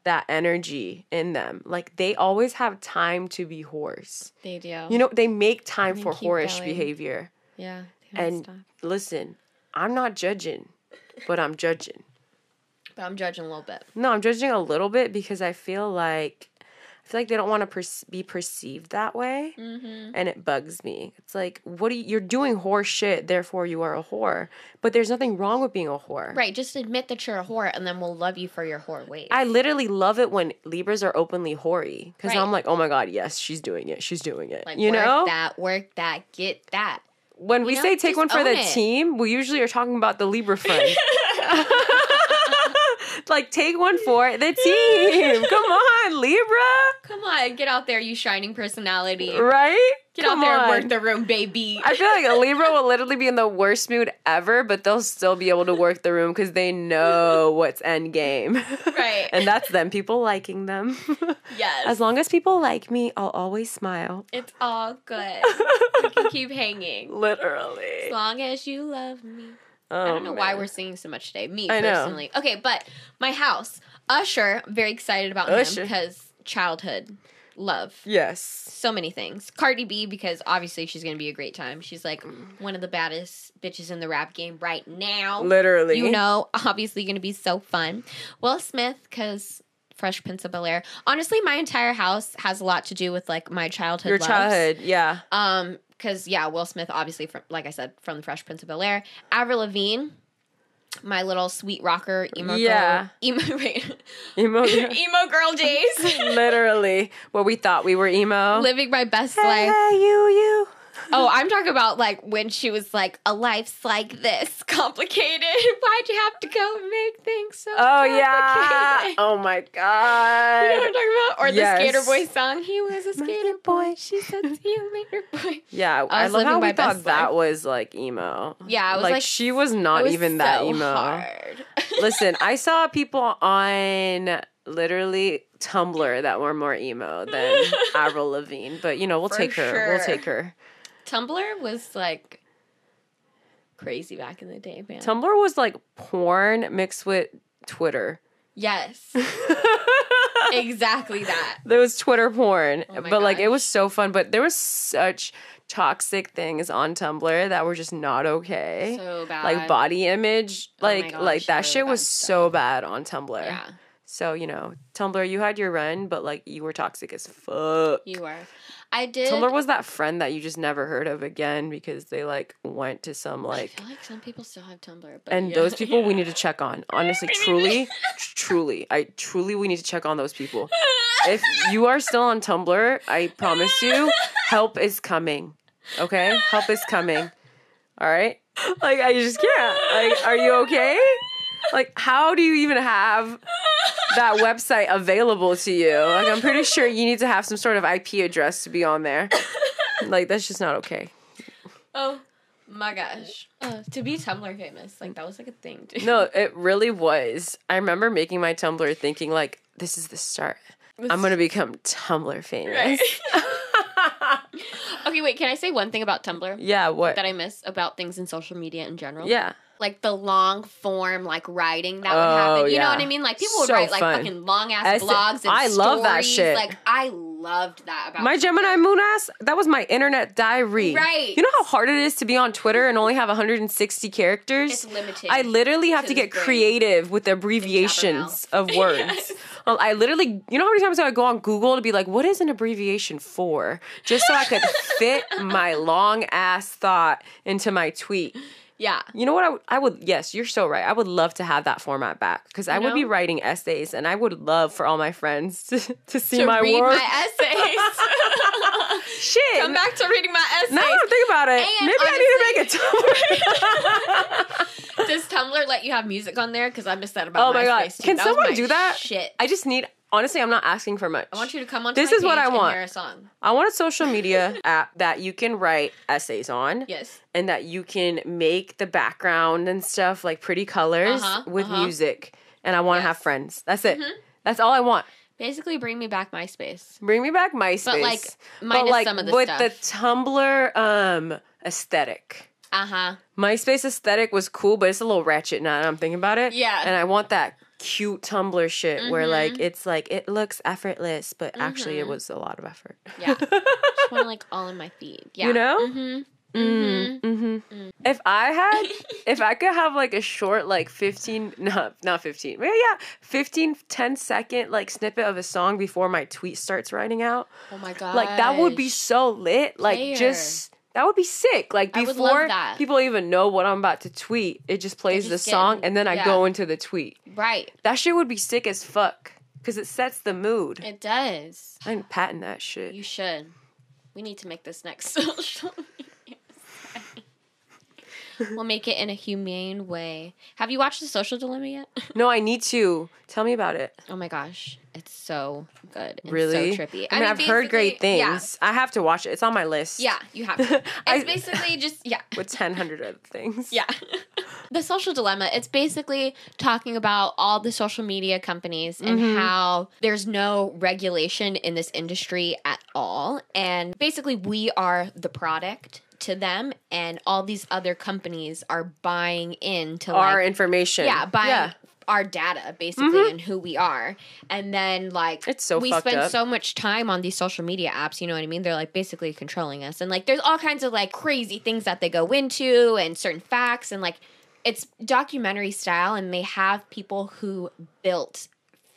Speaker 1: that energy in them. Like they always have time to be horse.
Speaker 2: They do.
Speaker 1: You know, they make time
Speaker 2: They
Speaker 1: for whorish
Speaker 2: going.
Speaker 1: behavior.
Speaker 2: yeah.
Speaker 1: And
Speaker 2: stop.
Speaker 1: listen, I'm not judging, but I'm judging.
Speaker 2: But I'm judging a little bit.
Speaker 1: No, I'm judging a little bit because I feel like I feel like they don't want to per- be perceived that way,
Speaker 2: Mm-hmm.
Speaker 1: and it bugs me. It's like, what are you? You're doing whore shit, therefore you are a whore. But there's nothing wrong with being a whore.
Speaker 2: Right. Just admit that you're a whore, and then we'll love you for your whore ways.
Speaker 1: I literally love it when Libras are openly hoary because
Speaker 2: Right.
Speaker 1: I'm like, oh my god, yes, she's doing it. She's doing it.
Speaker 2: like
Speaker 1: you
Speaker 2: work
Speaker 1: know,
Speaker 2: that, work that, get that.
Speaker 1: when we
Speaker 2: know,
Speaker 1: say take one for the
Speaker 2: it.
Speaker 1: team, we usually are talking about the Libra friend. like take one for the team. Come on, Libra.
Speaker 2: Come on, get out there, you shining personality.
Speaker 1: Right?
Speaker 2: Get
Speaker 1: Come
Speaker 2: out there
Speaker 1: on.
Speaker 2: and work the room, baby.
Speaker 1: I feel like a Libra will literally be in the worst mood ever, but they'll still be able to work the room because they know what's end game.
Speaker 2: Right.
Speaker 1: and that's them, people liking them.
Speaker 2: yes.
Speaker 1: As long as people like me, I'll always smile.
Speaker 2: it's all good. we can keep hanging.
Speaker 1: Literally.
Speaker 2: As long as you love me.
Speaker 1: Oh,
Speaker 2: I don't oh, know why we're singing so much today. Me
Speaker 1: I know.
Speaker 2: personally. Okay, but my house. Usher, very excited about
Speaker 1: Usher.
Speaker 2: him because childhood love.
Speaker 1: Yes.
Speaker 2: So many things. Cardi B, because obviously she's gonna be a great time. She's like one of the baddest bitches in the rap game right now.
Speaker 1: Literally.
Speaker 2: You know, obviously gonna be so fun. Will Smith, because Fresh Prince of Bel Air. Honestly, my entire house has a lot to do with like my childhood.
Speaker 1: Your
Speaker 2: loves.
Speaker 1: childhood, yeah.
Speaker 2: Um, because yeah, Will Smith, obviously from like I said, from the Fresh Prince of Bel Air. Avril Lavigne, my little sweet rocker emo
Speaker 1: Yeah.
Speaker 2: girl, emo wait,
Speaker 1: Emo.
Speaker 2: emo girl days,
Speaker 1: Literally. what we thought we were emo.
Speaker 2: living my best
Speaker 1: hey,
Speaker 2: life.
Speaker 1: hey, you, you.
Speaker 2: Oh, I'm talking about like when she was like, "A life's like this, complicated. Why'd you have to go and make things so?"
Speaker 1: Oh, yeah.
Speaker 2: complicated?"
Speaker 1: Oh, my God.
Speaker 2: You know what I'm talking about? Or
Speaker 1: Yes.
Speaker 2: the Skater Boy song. He was a skater
Speaker 1: Skater
Speaker 2: boy. She said, "See you later, boy."
Speaker 1: Yeah,
Speaker 2: I
Speaker 1: I, love how we thought that
Speaker 2: life.
Speaker 1: was like emo.
Speaker 2: Yeah, I was
Speaker 1: like,
Speaker 2: like,
Speaker 1: she was not
Speaker 2: was
Speaker 1: even that emo.
Speaker 2: Hard.
Speaker 1: Listen, I saw people on literally Tumblr that were more emo than Avril Lavigne, but you know we'll
Speaker 2: For
Speaker 1: take her. We'll take her.
Speaker 2: Tumblr was like crazy back in the day, man.
Speaker 1: Tumblr was like porn mixed with Twitter.
Speaker 2: yes, exactly that.
Speaker 1: There was Twitter porn,
Speaker 2: Oh
Speaker 1: but like it was so fun. But there was such toxic things on Tumblr that were just not okay.
Speaker 2: So bad.
Speaker 1: like body image,
Speaker 2: Oh
Speaker 1: like
Speaker 2: gosh,
Speaker 1: like that
Speaker 2: really
Speaker 1: shit was
Speaker 2: bad
Speaker 1: so bad on Tumblr.
Speaker 2: Yeah,
Speaker 1: So you know, Tumblr, you had your run, but like you were toxic as fuck.
Speaker 2: you were. I did.
Speaker 1: Tumblr was that friend that you just never heard of again because they like went to some
Speaker 2: I
Speaker 1: like
Speaker 2: feel like some people still have Tumblr, but
Speaker 1: and
Speaker 2: yeah.
Speaker 1: those people we need to check on. Honestly,
Speaker 2: We need to-
Speaker 1: truly, truly, I truly we need to check on those people. If you are still on Tumblr, I promise you, help is coming. Okay? Help is coming. All right? Like I just can't. Like are you okay? Like how do you even have that website available to you? Like I'm pretty sure you need to have some sort of IP address to be on there. Like that's just not okay.
Speaker 2: oh my gosh, uh, to be Tumblr famous, like that was like a thing. Dude.
Speaker 1: No, it really was. I remember making my Tumblr thinking like this is the start. I'm gonna become Tumblr famous.
Speaker 2: okay, wait. Can I say one thing about Tumblr
Speaker 1: yeah, what?
Speaker 2: that I miss about things in social media in general?
Speaker 1: yeah.
Speaker 2: like the long form like writing that would
Speaker 1: Oh,
Speaker 2: happen. You know what I mean? Like people would
Speaker 1: So
Speaker 2: write like
Speaker 1: fun.
Speaker 2: fucking long ass blogs and
Speaker 1: I love that
Speaker 2: stories.
Speaker 1: shit.
Speaker 2: Like I loved that about
Speaker 1: My Gemini moon ass, that was my internet diary.
Speaker 2: Right.
Speaker 1: You know how hard it is to be on Twitter and only have 160 characters?
Speaker 2: It's limited.
Speaker 1: I literally have
Speaker 2: to
Speaker 1: to, get
Speaker 2: brain.
Speaker 1: creative with the abbreviations of words.
Speaker 2: Yes.
Speaker 1: Um, I literally, you know how many times I would go on Google to be like, what is an abbreviation for? Just so I could fit my long ass thought into my tweet.
Speaker 2: Yeah.
Speaker 1: You know what? I would, I would, yes, you're so right. I would love to have that format back because I
Speaker 2: You
Speaker 1: would be writing essays and I would love for all my friends to, to see
Speaker 2: To
Speaker 1: my
Speaker 2: read
Speaker 1: work.
Speaker 2: my essays.
Speaker 1: Shit.
Speaker 2: Come back to reading my essays.
Speaker 1: Now I don't think about it.
Speaker 2: And
Speaker 1: Maybe I need to make a Tumblr.
Speaker 2: Does Tumblr let you have music on there? Because I missed that about
Speaker 1: Oh my God.
Speaker 2: Too.
Speaker 1: Can
Speaker 2: That
Speaker 1: someone
Speaker 2: my
Speaker 1: do that?
Speaker 2: Shit.
Speaker 1: I just need, honestly, I'm not asking for much.
Speaker 2: I want you to come on.
Speaker 1: This
Speaker 2: my
Speaker 1: is what I want.
Speaker 2: A song.
Speaker 1: I want a social media app that you can write essays on
Speaker 2: Yes.
Speaker 1: and that you can make the background and stuff like pretty colors
Speaker 2: Uh-huh,
Speaker 1: with
Speaker 2: uh-huh.
Speaker 1: music. And I want to
Speaker 2: Yes.
Speaker 1: have friends. That's it.
Speaker 2: Mhm.
Speaker 1: That's all I want.
Speaker 2: Basically, bring me back MySpace.
Speaker 1: Bring me back MySpace.
Speaker 2: But like, minus
Speaker 1: like
Speaker 2: some of the
Speaker 1: with
Speaker 2: stuff.
Speaker 1: the Tumblr um aesthetic.
Speaker 2: uh huh.
Speaker 1: MySpace aesthetic was cool, but it's a little ratchet now that I'm thinking about it.
Speaker 2: Yeah.
Speaker 1: And I want that cute Tumblr shit where
Speaker 2: Mhm.
Speaker 1: like it's like it looks effortless, but actually it
Speaker 2: Mhm.
Speaker 1: was a lot of effort.
Speaker 2: Yeah. Just want like all in my feed. Yeah.
Speaker 1: You know?
Speaker 2: Mm-hmm.
Speaker 1: Mm, hmm If I had, if I could have like a short, like 15, not, not 15, but yeah, 15, 10 second like snippet of a song before my tweet starts writing out,
Speaker 2: Oh my god.
Speaker 1: like that would be so lit. Like just, that would be sick. Like
Speaker 2: I would love
Speaker 1: before
Speaker 2: that.
Speaker 1: people even know what I'm about to tweet, it just plays
Speaker 2: just
Speaker 1: the
Speaker 2: get-
Speaker 1: song and then I
Speaker 2: yeah.
Speaker 1: go into the tweet.
Speaker 2: right.
Speaker 1: That shit would be sick as fuck because it sets the mood.
Speaker 2: It does.
Speaker 1: I can patent that shit.
Speaker 2: You should. We need to make this next social. We'll make it in a humane way. Have you watched The Social Dilemma yet?
Speaker 1: No, I need to. Tell me about it.
Speaker 2: Oh my gosh, it's so good.
Speaker 1: Really?
Speaker 2: so trippy.
Speaker 1: I mean, I've heard great
Speaker 2: basically- yeah.
Speaker 1: things. I have to watch it. It's on my list.
Speaker 2: Yeah, you have to. It's
Speaker 1: I-
Speaker 2: basically just yeah.
Speaker 1: With 1000 other things.
Speaker 2: Yeah. the social dilemma, it's basically talking about all the social media companies and
Speaker 1: Mhm.
Speaker 2: how there's no regulation in this industry at all. And basically, we are the product to them, and all these other companies are buying into
Speaker 1: Our
Speaker 2: like,
Speaker 1: information.
Speaker 2: yeah, buying.
Speaker 1: Yeah.
Speaker 2: Our data, basically, mm-hmm. and who we are, and then like
Speaker 1: It's so
Speaker 2: we spend
Speaker 1: up.
Speaker 2: so much time on these social media apps. You know what I mean? They're like basically controlling us, and like there's all kinds of like crazy things that they go into, and certain facts, and like it's documentary style, and they have people who built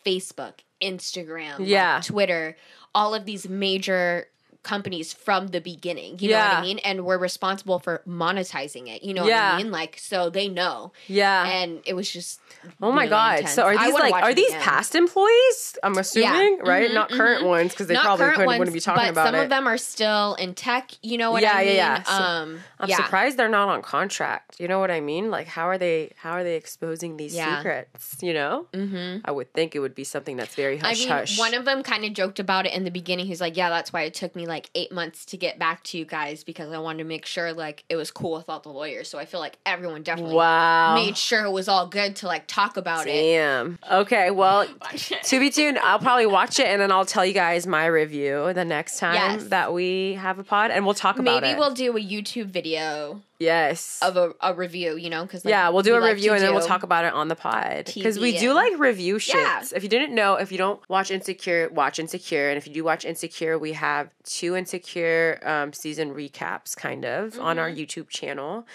Speaker 2: Facebook, Instagram, like,
Speaker 1: Yeah.
Speaker 2: Twitter, all of these major companies from the beginning. You know what I mean? And we're responsible for monetizing it. You know what I mean? Like so they know.
Speaker 1: Yeah.
Speaker 2: And it was just
Speaker 1: Oh my
Speaker 2: really
Speaker 1: god!
Speaker 2: intense.
Speaker 1: So are these like are these
Speaker 2: again.
Speaker 1: past employees? I'm assuming, right?
Speaker 2: Mhm,
Speaker 1: Not current
Speaker 2: mhm.
Speaker 1: ones because they
Speaker 2: Not
Speaker 1: probably couldn't,
Speaker 2: ones,
Speaker 1: wouldn't be talking about
Speaker 2: some
Speaker 1: it.
Speaker 2: Some of them are still in tech. You know what
Speaker 1: Yeah,
Speaker 2: I mean?
Speaker 1: yeah, yeah. So-
Speaker 2: um,
Speaker 1: I'm
Speaker 2: yeah.
Speaker 1: surprised they're not on contract. You know what I mean? Like how are they how are they exposing these
Speaker 2: Yeah.
Speaker 1: secrets? You know?
Speaker 2: Mm-hmm.
Speaker 1: I would think it would be something that's very
Speaker 2: I
Speaker 1: hush
Speaker 2: mean,
Speaker 1: hush.
Speaker 2: one of them kind of joked about it in the beginning. He's like, "Yeah, that's why it took me like eight months to get back to you guys because I wanted to make sure like it was cool with all the lawyers." So I feel like everyone definitely
Speaker 1: wow.
Speaker 2: made sure it was all good to like talk about it.
Speaker 1: Damn. Okay, well, to be tuned. I'll probably watch it and then I'll tell you guys my review the next time
Speaker 2: Yes.
Speaker 1: that we have a pod and we'll talk about
Speaker 2: Maybe
Speaker 1: it.
Speaker 2: Maybe we'll do a YouTube video
Speaker 1: yes.
Speaker 2: of a, a review. You know, because
Speaker 1: yeah, we'll do
Speaker 2: we
Speaker 1: a
Speaker 2: like
Speaker 1: review and then we'll talk about it on the pod because we do like review shit.
Speaker 2: Yeah.
Speaker 1: If you didn't know, if you don't watch Insecure, watch Insecure, and if you do watch Insecure, we have two Insecure um, season recaps, kind of, on
Speaker 2: Mm-hmm.
Speaker 1: our YouTube channel.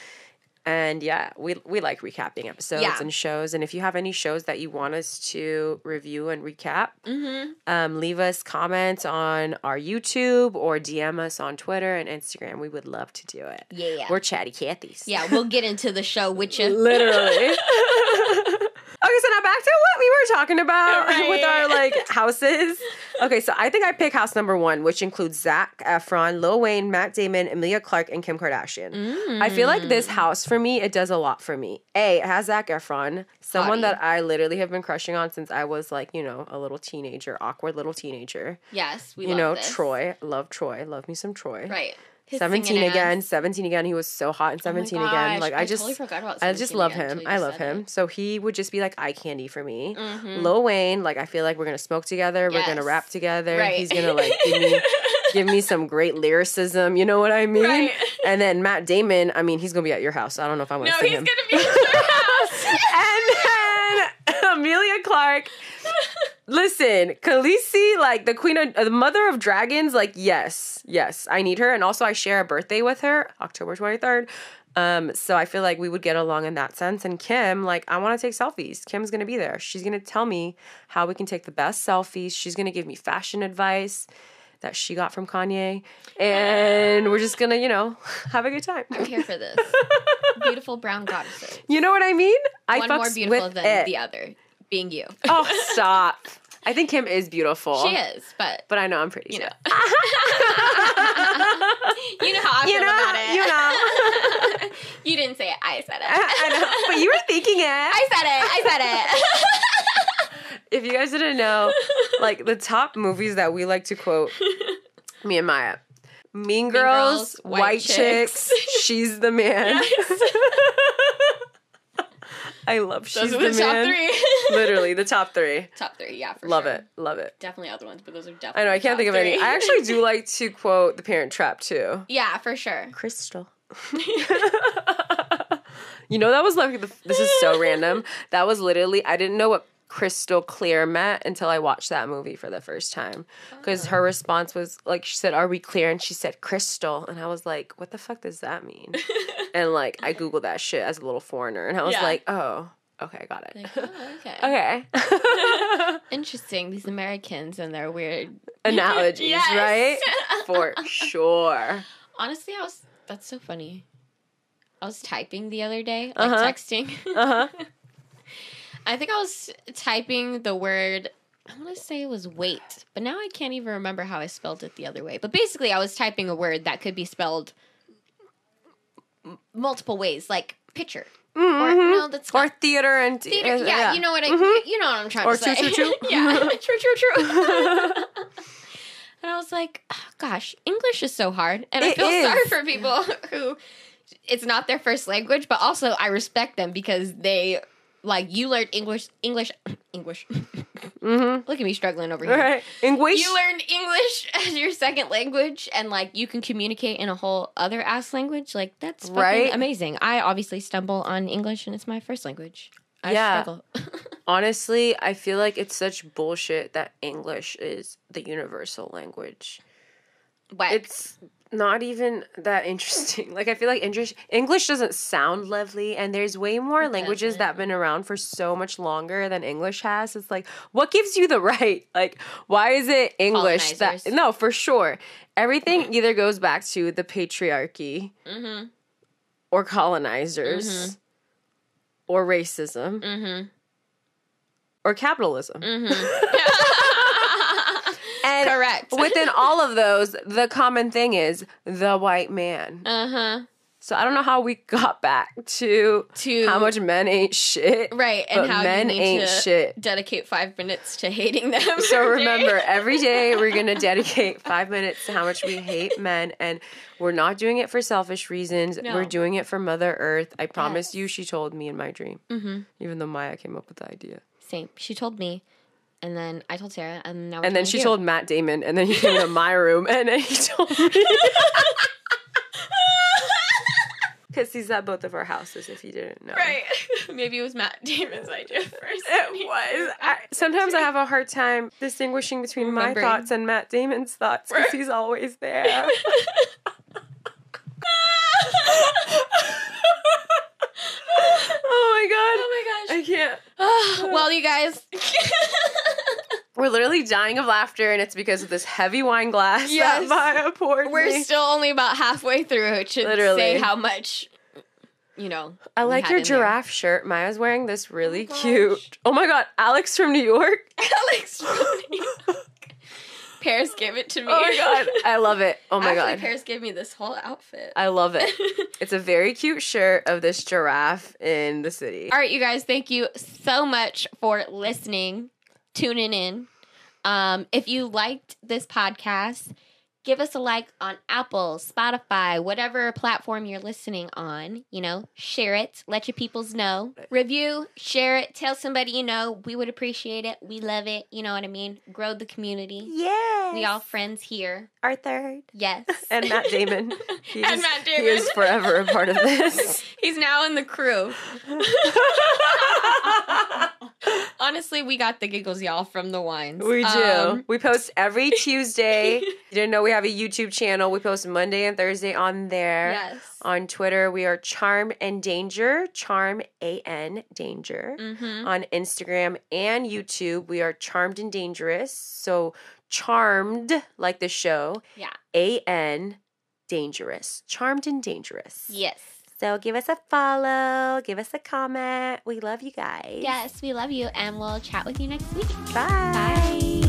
Speaker 1: And yeah, we we like recapping episodes
Speaker 2: Yeah.
Speaker 1: and shows. And if you have any shows that you want us to review and recap,
Speaker 2: Mhm.
Speaker 1: um, leave us comments on our YouTube or DM us on Twitter and Instagram. We would love to do it.
Speaker 2: Yeah.
Speaker 1: We're chatty Cathys.
Speaker 2: Yeah, we'll get into the show with you.
Speaker 1: Literally. okay, so now back to what we were talking about
Speaker 2: Right.
Speaker 1: with our like houses. Okay, so I think I pick house number one, which includes Zac Efron, Lil Wayne, Matt Damon, Emilia Clarke, and Kim Kardashian. I feel like this mm. house for me, it does a lot for me. A, it has Zac Efron, someone
Speaker 2: Hottie.
Speaker 1: that I literally have been crushing on since I was like, you know, a little teenager, awkward little teenager.
Speaker 2: Yes, we
Speaker 1: you know,
Speaker 2: this.
Speaker 1: Troy. Love Troy. Love me some Troy.
Speaker 2: Right. His
Speaker 1: 17 again,
Speaker 2: ass.
Speaker 1: 17 again. He was so hot in
Speaker 2: Oh
Speaker 1: 17 again. Like I, just
Speaker 2: totally
Speaker 1: I just love him. I love him.
Speaker 2: it.
Speaker 1: So he would just be like eye candy for me.
Speaker 2: Mhm.
Speaker 1: Lil Wayne, like I feel like we're gonna smoke together. We're gonna rap together.
Speaker 2: Right.
Speaker 1: He's gonna like give me give me some great lyricism. You know what I mean?
Speaker 2: Right.
Speaker 1: And then Matt Damon, I mean, he's gonna be at your house. I don't know if I'm gonna
Speaker 2: No,
Speaker 1: see
Speaker 2: he's
Speaker 1: him.
Speaker 2: gonna be at your house.
Speaker 1: and then Emilia Clarke. Listen, Khaleesi, like the queen of the mother of dragons, like yes, yes, I need her, and also I share a birthday with her, October twenty third. Um, so I feel like we would get along in that sense. And Kim, like, I want to take selfies. Kim's gonna be there. She's gonna tell me how we can take the best selfies. She's gonna give me fashion advice that she got from Kanye, and we're just gonna, you know, have a good time.
Speaker 2: I'm here for this. Beautiful brown goddesses.
Speaker 1: You know what I mean? I
Speaker 2: One more beautiful than
Speaker 1: it.
Speaker 2: the other, being you.
Speaker 1: Oh, stop. I think Kim is beautiful.
Speaker 2: She is, but
Speaker 1: But I know I'm pretty
Speaker 2: you
Speaker 1: too.
Speaker 2: know. you know how I
Speaker 1: You
Speaker 2: feel
Speaker 1: know,
Speaker 2: about it.
Speaker 1: you know.
Speaker 2: you didn't say it. I said it.
Speaker 1: I know, but you were thinking it.
Speaker 2: I said it. I said it.
Speaker 1: if you guys didn't know, like the top movies that we like to quote, me and Maya. Mean Girls,
Speaker 2: Girls,
Speaker 1: White,
Speaker 2: White
Speaker 1: Chicks,
Speaker 2: Chicks.
Speaker 1: She's the Man.
Speaker 2: Yes.
Speaker 1: I love She's
Speaker 2: Those
Speaker 1: the
Speaker 2: are the top
Speaker 1: Man.
Speaker 2: three.
Speaker 1: Literally the top three.
Speaker 2: top three, yeah, for
Speaker 1: love
Speaker 2: sure.
Speaker 1: it. Love it.
Speaker 2: Definitely other ones, but those are definitely.
Speaker 1: I know, I can't think of any. I actually do like to quote The Parent Trap too.
Speaker 2: yeah, for sure.
Speaker 1: Crystal. you know that was like the, this is so random. That was literally I didn't know what crystal clear meant until I watched that movie for the first time. Because her oh. response was like she said, "Are we clear?" and she said crystal, and I was like, "What the fuck does that mean?" And like I googled that shit as a little foreigner, and I was
Speaker 2: Yeah.
Speaker 1: like, "Oh, okay, I got it."
Speaker 2: Like, oh, okay.
Speaker 1: okay.
Speaker 2: Interesting. These Americans and their weird
Speaker 1: Analogies,
Speaker 2: Yes.
Speaker 1: right? For sure.
Speaker 2: Honestly, I was. That's so funny. I was typing the other day, like
Speaker 1: Uh-huh.
Speaker 2: texting.
Speaker 1: Uh huh.
Speaker 2: I think I was typing the word. I want to say it was wait, but now I can't even remember how I spelled it the other way. But basically, I was typing a word that could be spelled m- multiple ways, like picture.
Speaker 1: Mhm.
Speaker 2: Or no, that's
Speaker 1: or theater and
Speaker 2: Theater,
Speaker 1: uh,
Speaker 2: yeah, you know what I,
Speaker 1: Mhm.
Speaker 2: you know what I'm trying
Speaker 1: Or
Speaker 2: to say.
Speaker 1: true, true, true.
Speaker 2: yeah, true, true, true. and I was like, oh, gosh, English is so hard, and I feel
Speaker 1: is.
Speaker 2: sorry for people who it's not their first language, but also I respect them because they like you learned English, English, English.
Speaker 1: Mm-hmm.
Speaker 2: Look at me struggling over here.
Speaker 1: Right. English.
Speaker 2: You learned English as your second language, and like you can communicate in a whole other ass language. Like that's fucking
Speaker 1: Right.
Speaker 2: amazing. I obviously stumble on English, and it's my first language. I
Speaker 1: Yeah.
Speaker 2: struggle.
Speaker 1: Honestly, I feel like it's such bullshit that English is the universal language.
Speaker 2: but
Speaker 1: It's not even that interesting. Like I feel like English English doesn't sound lovely and there's way more
Speaker 2: It
Speaker 1: languages
Speaker 2: doesn't.
Speaker 1: that have been around for so much longer than English has. It's like what gives you the right? Like why is it English that No, for sure. Everything either goes back to the patriarchy
Speaker 2: mm-hmm,
Speaker 1: or colonizers
Speaker 2: Mhm.
Speaker 1: or racism
Speaker 2: mm-hmm,
Speaker 1: or capitalism.
Speaker 2: mm-hmm.
Speaker 1: And
Speaker 2: Correct.
Speaker 1: within all of those, the common thing is the white man.
Speaker 2: uh huh.
Speaker 1: So I don't know how we got back to
Speaker 2: To
Speaker 1: how much men ain't shit.
Speaker 2: right and how
Speaker 1: men
Speaker 2: you need
Speaker 1: ain't
Speaker 2: to
Speaker 1: shit.
Speaker 2: dedicate five minutes to hating them.
Speaker 1: So remember, every day we're gonna dedicate five minutes to how much we hate men, and we're not doing it for selfish reasons.
Speaker 2: No.
Speaker 1: We're doing it for Mother Earth. I promise
Speaker 2: Yes.
Speaker 1: you, she told me in my dream,
Speaker 2: Mhm.
Speaker 1: even though Maya came up with the idea.
Speaker 2: Same. She told me, and then I told Sarah, and now. we're
Speaker 1: And then she told Matt Damon, and then he came to my room, and then he told me. Because he's at both of our houses, if you didn't know.
Speaker 2: Right. Maybe it was Matt Damon's idea first.
Speaker 1: It was. I, sometimes I have a hard time distinguishing between my thoughts and Matt Damon's thoughts because he's always there. oh my god.
Speaker 2: oh my
Speaker 1: I can't.
Speaker 2: gosh. well, you guys.
Speaker 1: We're literally dying of laughter, and it's because of this heavy wine glass
Speaker 2: Yes.
Speaker 1: that Maya poured
Speaker 2: We're
Speaker 1: me.
Speaker 2: still only about halfway through. It should
Speaker 1: Literally.
Speaker 2: say how much, you know.
Speaker 1: I like your
Speaker 2: in there.
Speaker 1: giraffe shirt. Maya's wearing this oh really
Speaker 2: gosh.
Speaker 1: cute. Oh my god, Alex from New York.
Speaker 2: Alex. from New York. Paris gave it to me.
Speaker 1: Oh my god, I love it. Oh my
Speaker 2: Actually,
Speaker 1: god.
Speaker 2: Paris gave me this whole outfit.
Speaker 1: I love it. It's a very cute shirt of this giraffe in the city.
Speaker 2: All right, you guys, thank you so much for listening, tuning in. Um, if you liked this podcast, give us a like on Apple, Spotify, whatever platform you're listening on. You know, share it, let your peoples know. Review, share it, tell somebody you know. We would appreciate it. We love it. You know what I mean? Grow the community.
Speaker 1: Yes.
Speaker 2: We all friends here.
Speaker 1: our third.
Speaker 2: Yes.
Speaker 1: And Matt Damon. He
Speaker 2: And
Speaker 1: is,
Speaker 2: Matt
Speaker 1: He is forever a part of this.
Speaker 2: He's now in the crew. Honestly, we got the giggles, y'all, from the wines.
Speaker 1: we do.
Speaker 2: Um,
Speaker 1: we post every Tuesday. you didn't know we have a YouTube channel. We post Monday and Thursday on there.
Speaker 2: yes.
Speaker 1: On Twitter, we are Charm and Danger, Charm A N Danger.
Speaker 2: Mm-hmm.
Speaker 1: On Instagram and YouTube, we are Charmed and Dangerous. So Charmed, like the show,
Speaker 2: Yeah.
Speaker 1: A N Dangerous. Charmed and Dangerous.
Speaker 2: Yes.
Speaker 1: So give us a follow, give us a comment. We love you guys.
Speaker 2: Yes, we love you, and we'll chat with you next week.
Speaker 1: Bye.
Speaker 2: Bye.